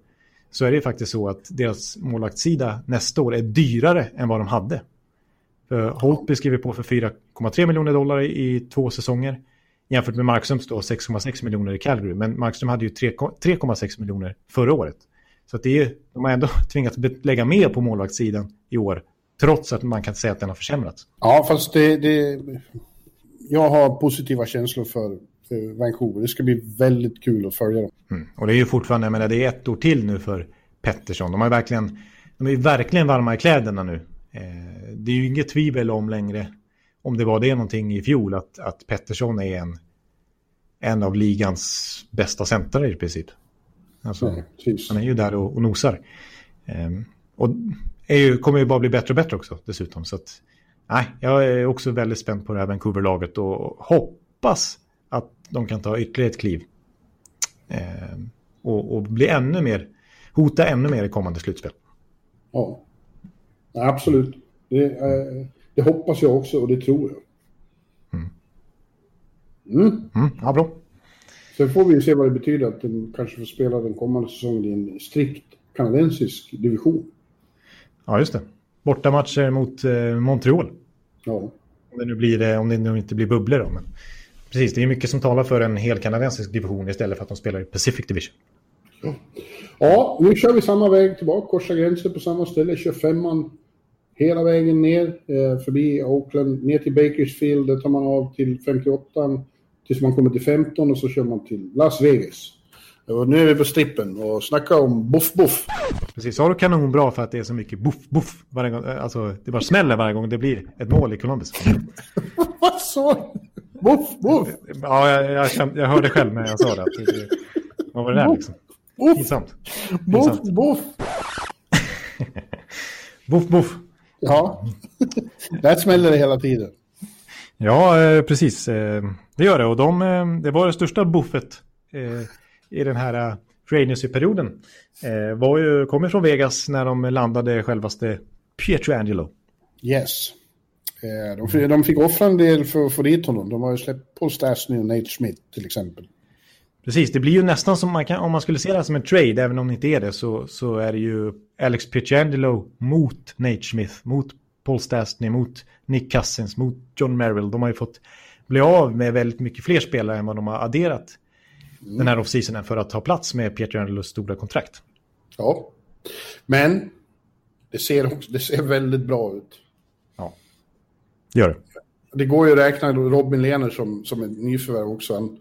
så är det faktiskt så att deras målvaktssida nästa år är dyrare än vad de hade. För Holtby skriver på för 4,3 miljoner dollar i två säsonger jämfört med Markströms då 6,6 miljoner i Calgary. Men Markström hade ju 3,6 miljoner förra året. Så att det är, de har ändå [LAUGHS] tvingats lägga mer på målvaktssidan i år trots att man kan säga att den har försämrats. Ja, fast det, det, jag har positiva känslor för Vancouver. Det ska bli väldigt kul att följa dem. Mm. Och det är ju fortfarande, jag menar, det är ett år till nu för Pettersson. De, har verkligen, de är ju verkligen varma i kläderna nu. Eh, det är ju inget tvivel om längre, om det var det någonting i fjol, att, att Pettersson är en, en av ligans bästa centrare i princip. Alltså, mm, han är ju där och, och nosar. Eh, och är ju, kommer ju bara bli bättre och bättre också dessutom. Så att, nej, jag är också väldigt spänd på det här Vancouver-laget och hoppas de kan ta ytterligare ett kliv. Eh, och, och, bli ännu mer, hota ännu mer i kommande slutspel. Ja, absolut. Det, eh, det hoppas jag också och det tror jag. Mm. Mm. Mm, ja, bra. Sen får vi se vad det betyder att de kanske får spela den kommande säsongen i en strikt kanadensisk division. Ja, just det. Bortamatcher mot eh, Montreal. Ja. Om det nu blir, eh, om det nu inte blir bubblor då. Men... Precis, det är mycket som talar för en hel kanadensisk division istället för att de spelar i Pacific Division. Ja, nu kör vi samma väg tillbaka, korsar gränser på samma ställe, kör femman hela vägen ner eh, förbi Oakland, ner till Bakersfield, där tar man av till 58 tills man kommer till 15 och så kör man till Las Vegas. Och nu är vi på strippen och snackar om buff. Precis, har du kanonbra för att det är så mycket gång. Alltså det bara smäller varje gång det blir ett mål i Columbus. [LAUGHS] Vad sa Buff buff! Ja, jag, jag, kände, jag hörde själv när jag sa det. Vad var det där liksom? Buff Pinsamt. Pinsamt. buff! Buff [LAUGHS] buff. Ja, där smäller det hela tiden. Ja, eh, precis. Eh, det gör det. Och de, eh, det var det största buffet i den här. Eh, var ju, kom ju från Vegas när de landade självaste Pietrangelo. Yes. Eh, De fick, de fick offra en del för att få dit honom. De har ju släppt Paul Stastny och Nate Schmidt till exempel. Precis, det blir ju nästan som man kan, om man skulle se det här som en trade, även om det inte är det, så, så är det ju Alex Pietrangelo mot Nate Smith, mot Paul Stastny, mot Nick Cousins, mot John Merrill. De har ju fått bli av med väldigt mycket fler spelare än vad de har adderat den här offseasonen för att ta plats med Pietrangelos stora kontrakt. Ja. Men det ser, också, det ser väldigt bra ut. Det gör det. Det går ju att räkna Robin Lehner som, som ett nyförvärv också. Han,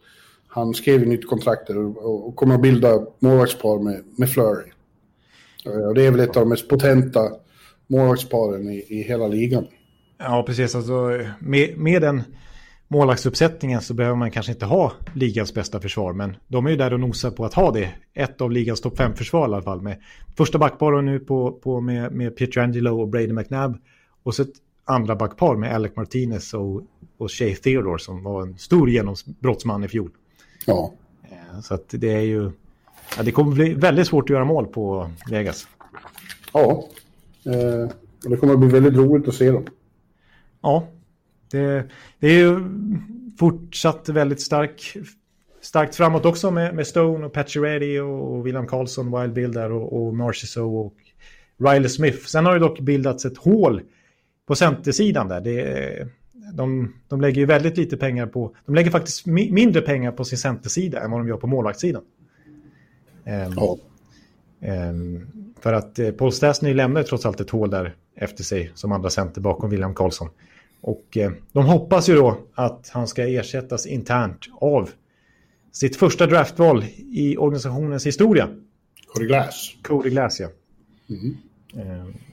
han skrev ett nytt kontrakt där och, och kommer att bilda målvaktspar med, med Flurry. Eh, Och det är väl ett av de mest potenta målvaktsparen i, i hela ligan. Ja, precis. Alltså, med, med den målvaktsuppsättningen så behöver man kanske inte ha ligans bästa försvar. Men de är ju där och nosar på att ha det. Ett av ligans topp fem försvar i alla fall. Med första backparen nu på, på med, med Pietrangelo och Brady McNabb. Och så ett andra backpar med Alec Martinez och, och Shea Theodore som var en stor genombrottsman i fjol. Ja, Eh, Så att det är ju... Ja, det kommer bli väldigt svårt att göra mål på Vegas. ja. Eh, det kommer att bli väldigt roligt att se dem. Ja, det, det är ju fortsatt väldigt stark, starkt framåt också med, med Stone och Pacioretty och, och William Karlsson, Wild Bill där och, och Marchessault och Riley Smith. Sen har det dock bildats ett hål på centersidan där. Det, de, de lägger ju väldigt lite pengar på, de lägger faktiskt mi, mindre pengar på sin centersida än vad de gör på målvaktssidan. Ehm, Ja. Ehm, för att eh, Paul Stastny lämnar trots allt ett hål där efter sig som andra center bakom William Karlsson. Och eh, de hoppas ju då att han ska ersättas internt av sitt första draftval i organisationens historia. Cody Glass. Cody Glass, ja. Ehm, ja.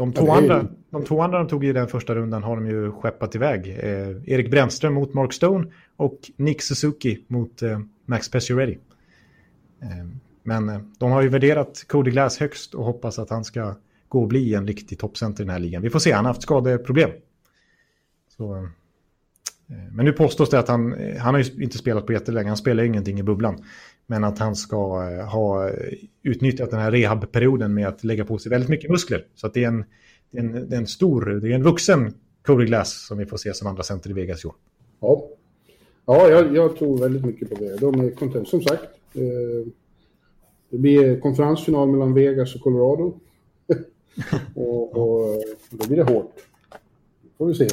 De, Ja, två ju- andra, de två andra de tog i den första rundan har de ju skeppat iväg. Eh, Erik Brännström mot Mark Stone och Nick Suzuki mot eh, Max Pacioretty. Eh, men eh, de har ju värderat Cody Glass högst och hoppas att han ska gå och bli en riktig toppcenter i den här ligan. Vi får se, han har haft skadeproblem. Så, eh, men nu påstås det att han, eh, han har ju inte spelat på jättelänge, han spelar ju ingenting i bubblan. Men att han ska eh, ha utnyttjat den här rehabperioden med att lägga på sig väldigt mycket muskler. Så att det är en, det är en, det är en stor, det är en vuxen Cody Glass som vi får se som andra center i Vegas i år. Ja, ja jag, jag tror väldigt mycket på det. De är content. Som sagt, eh, det blir konferensfinal mellan Vegas och Colorado. [LAUGHS] och, och eh, då blir det hårt. får vi se.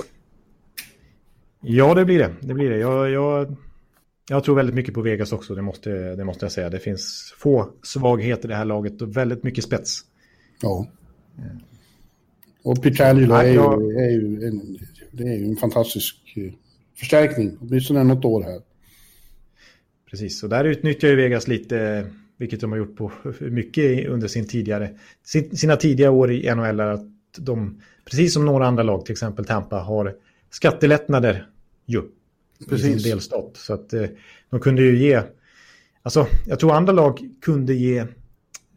Ja, det blir det. det, blir det. Jag, jag, jag tror väldigt mycket på Vegas också, det måste, det måste jag säga. Det finns få svagheter i det här laget och väldigt mycket spets. Ja. Och Nej, är, ju, är ju en, det är ju en fantastisk eh, förstärkning. Åtminstone något år här. Precis, och där utnyttjar ju Vegas lite, vilket de har gjort på mycket under sin tidigare, sin, sina tidiga år i NHL, att de, precis som några andra lag, till exempel Tampa, har skattelättnader ju i sin Precis. delstat. Så att eh, de kunde ju ge, alltså jag tror andra lag kunde ge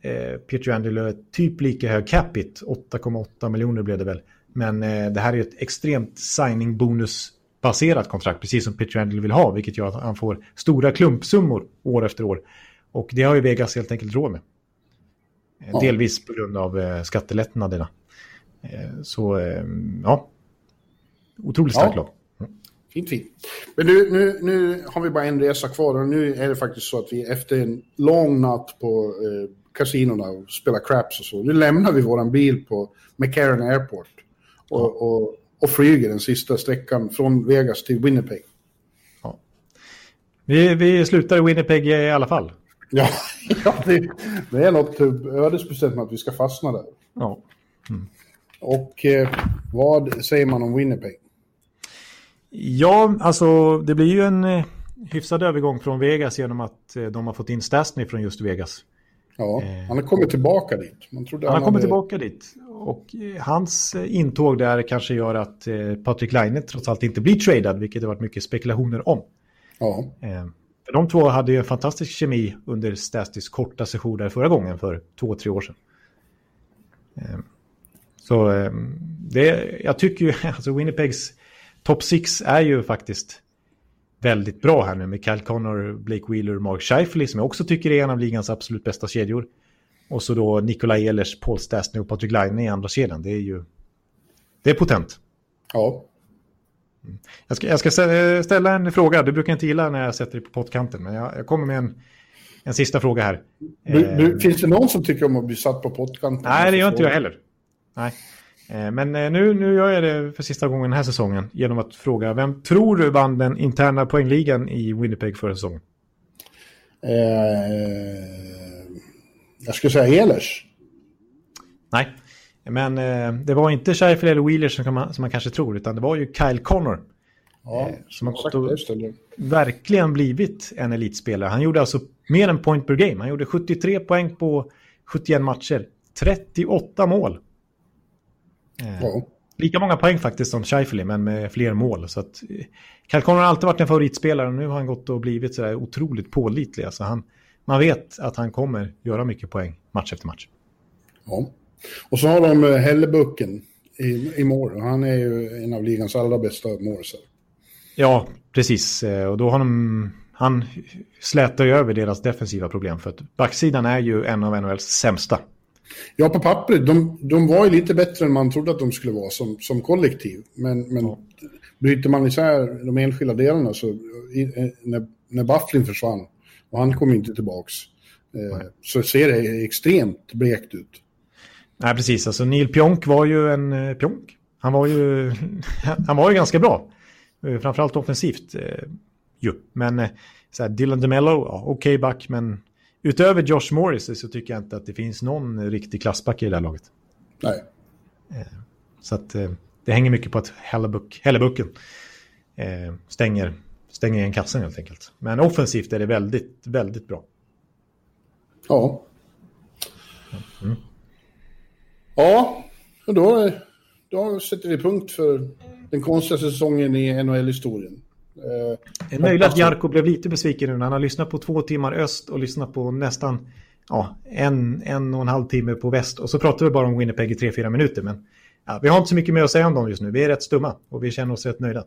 eh, Pietrangelo ett typ lika hög capita, 8,8 miljoner blev det väl. Men eh, det här är ett extremt signing bonus baserat kontrakt, precis som Pietrangelo vill ha, vilket gör att han får stora klumpsummor år efter år. Och det har ju Vegas helt enkelt råd med. Ja. Delvis på grund av eh, skattelättnaderna. Eh, så, eh, ja. Otroligt starkt Ja. lag. Fint, fint. Men nu, nu, nu har vi bara en resa kvar och nu är det faktiskt så att vi efter en lång natt på eh, kasinorna och spela craps och så, nu lämnar vi våran bil på McCarran Airport och, och, och flyger den sista sträckan från Vegas till Winnipeg. Vi, vi slutar i Winnipeg i alla fall. Ja, [LAUGHS] ja det, det är något ödesbestämt med att vi ska fastna där. Ja. Och eh, vad säger man om Winnipeg? Ja, alltså det blir ju en, eh, hyfsad övergång från Vegas genom att eh, de har fått in Stastny från just Vegas. Ja, han har kommit tillbaka dit. Han, han har kommit hade... tillbaka dit. Och hans intåg där kanske gör att Patrik Laine trots allt inte blir tradad, vilket det varit mycket spekulationer om. Ja. För de två hade ju en fantastisk kemi under Stastis korta session där förra gången för två, tre år sedan. Så det, jag tycker ju, [LAUGHS] alltså Winnipegs Top 6 är ju faktiskt väldigt bra här nu med Kyle Connor, Blake Wheeler, Mark Scheifele som jag också tycker är en av ligans absolut bästa kedjor. Och så då Nikolaj Ehlers, Paul Stastny och Patrik Laine i andra kedjan. Det är ju... Det är potent. Ja. Jag ska, jag ska ställa en fråga. Du brukar inte gilla när jag sätter dig på pottkanten, men jag, jag kommer med en, en sista fråga här. Du, du, eh, finns det någon som tycker om att bli satt på pottkanten? Nej, det gör inte jag heller. Nej. Eh, men eh, nu, nu gör jag det för sista gången den här säsongen genom att fråga vem tror du vann den interna poängligan i Winnipeg förra säsongen? Eh, jag skulle säga Ehlers. Nej, men eh, det var inte Scheifele eller Wheeler som man, som man kanske tror, utan det var ju Kyle Connor. Ja, eh, som har gått och verkligen blivit en elitspelare. Han gjorde alltså mer än point per game. Han gjorde 73 poäng på 71 matcher. 38 mål. Eh, ja. Lika många poäng faktiskt som Scheifele, men med fler mål. Så att, Kalkon har alltid varit en favoritspelare och nu har han gått och blivit så otroligt pålitlig. Alltså han, man vet att han kommer göra mycket poäng match efter match. Ja. Och så har de eh, Hellebucken i, i mål. Han är ju en av ligans allra bästa målsar. Ja, precis. Eh, och då har de... Han slätar ju över deras defensiva problem. För att backsidan är ju en av NHLs sämsta. Ja, på pappret. De, de var ju lite bättre än man trodde att de skulle vara som, som kollektiv. Men, men ja. bryter man isär de enskilda delarna så i, eh, när, när Bufflin försvann och han kom inte tillbaks eh, så ser det extremt blekt ut. Nej, precis. Alltså Neil Pionk var ju en eh, Pionk. Han var ju, [LAUGHS] han var ju ganska bra. Eh, framförallt offensivt. Eh, ju. Men eh, så här, Dylan DeMello, ja, okej okay back, men utöver Josh Morris så tycker jag inte att det finns någon riktig klassback i det här laget. Nej. Så att det hänger mycket på att Hellebucken stänger, stänger igen kassen helt enkelt. Men offensivt är det väldigt, väldigt bra. Ja. Mm. Ja, då, då sätter vi punkt för den konstigaste säsongen i NHL-historien. Eh, det är möjligt att Jarko blev lite besviken nu när han har lyssnat på två timmar öst och lyssnat på nästan ja, en, en och en halv timme på väst. Och så pratar vi bara om Winnipeg i tre, fyra minuter. Men ja, vi har inte så mycket mer att säga om dem just nu. Vi är rätt stumma och vi känner oss rätt nöjda.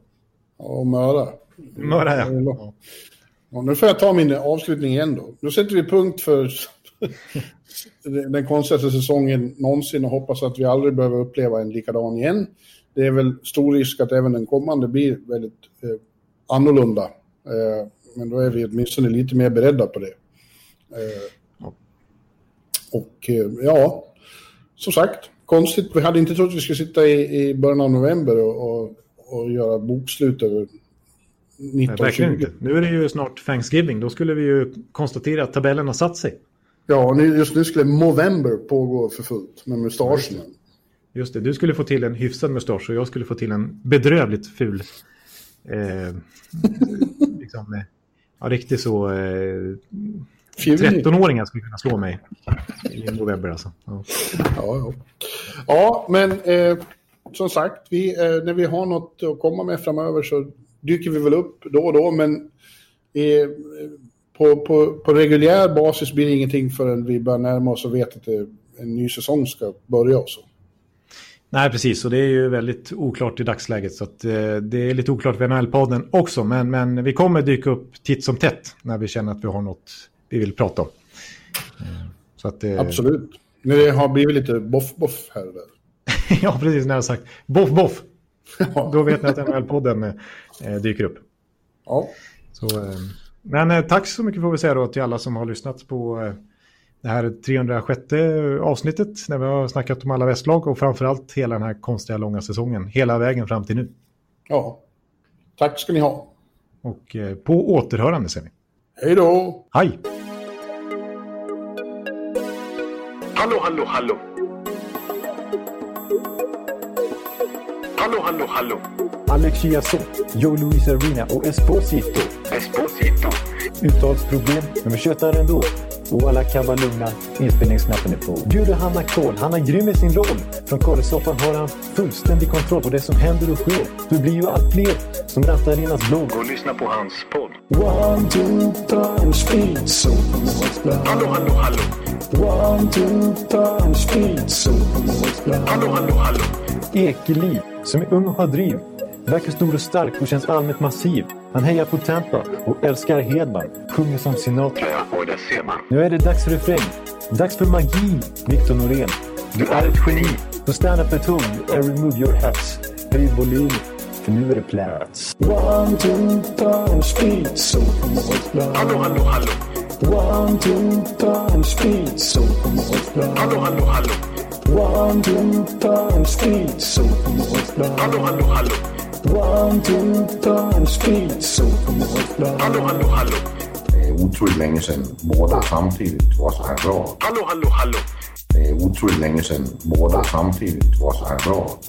Och möra. Möra, ja. ja. ja. Nu får jag ta min avslutning igen då. Nu sätter vi punkt för [LAUGHS] den konstigaste säsongen någonsin och hoppas att vi aldrig behöver uppleva en likadan igen. Det är väl stor risk att även den kommande blir väldigt eh, annorlunda. Eh, men då är vi åtminstone lite mer beredda på det. Eh, och eh, ja, som sagt, konstigt. Vi hade inte trott att vi skulle sitta i, i början av november och, och, och göra bokslut över 1920. Nu är det ju snart Thanksgiving. Då skulle vi ju konstatera att tabellen har satt sig. Ja, just nu skulle Movember pågå för fullt med mustascherna. Just det, du skulle få till en hyfsad mustasch och jag skulle få till en bedrövligt ful... Eh, [LAUGHS] liksom, eh, ja, riktigt så... Eh, 13-åringar skulle kunna slå mig i november alltså. Ja, ja. Ja, ja men eh, som sagt, vi, eh, när vi har något att komma med framöver så dyker vi väl upp då och då, men eh, på, på, på reguljär basis blir det ingenting förrän vi börjar närma oss och vet att en ny säsong ska börja och så. Nej, precis. Och det är ju väldigt oklart i dagsläget. Så att, eh, det är lite oklart för NHL-podden också. Men, men vi kommer dyka upp titt som tätt när vi känner att vi har något vi vill prata om. Eh, så att, eh... Absolut. När det har blivit lite boff-boff här och där. [LAUGHS] ja, precis. När jag har sagt boff-boff. [LAUGHS] Då vet ni att NHL-podden eh, dyker upp. Ja. Så, eh, men eh, tack så mycket får vi säga då till alla som har lyssnat på det här 306 avsnittet när vi har snackat om alla västlag och framförallt hela den här konstiga långa säsongen. Hela vägen fram till nu. Ja, tack ska ni ha. Och eh, på återhörande säger vi. Hej då! Hej! Hallå, hallå, hallå! Hallå, hallå, hallå! Alex Chiazot, Joe Luis Arena och Esposito. Esposito. Uttalsproblem, men vi tjötar ändå. Och alla kan vara lugna, inspelningsknappen är på. Bjuder Hanna Kohl, han är grym i sin roll. Från Kållesoffan har han fullständig kontroll på det som händer och sker. Det blir ju allt fler som rattar in hans blogg. Och lyssna på hans podd. One, two, time, speed, so Hallå, hallå, hallå. One, two, time, speed, so Hallå, hallå, hallå. Ekeliv, som är ung och har driv. Verkar stor och stark och känns allmänt massiv. Han hejar på Tampa och älskar Hedman. Sjunger som Sinatra. Ja, och där ser man. Nu är det dags för refräng. Dags för magi, Victor Norén. Du är ett geni. Så stand up at home and remove your hats. Höj volym, för nu är det plats. One, two, time, speed, so Hallå, hallå, hallå. One, two, time, speed, so Hallå, hallå, hallå. One, two, time, speed, so Hallå, hallå, hallå. One, two, time, speed, so Hallå, hallå, hallå. Det är otroligt länge sedan båda samtidigt var så här bra. Hallå, hallå, hallå. Det är otroligt länge sedan båda samtidigt var så här bra.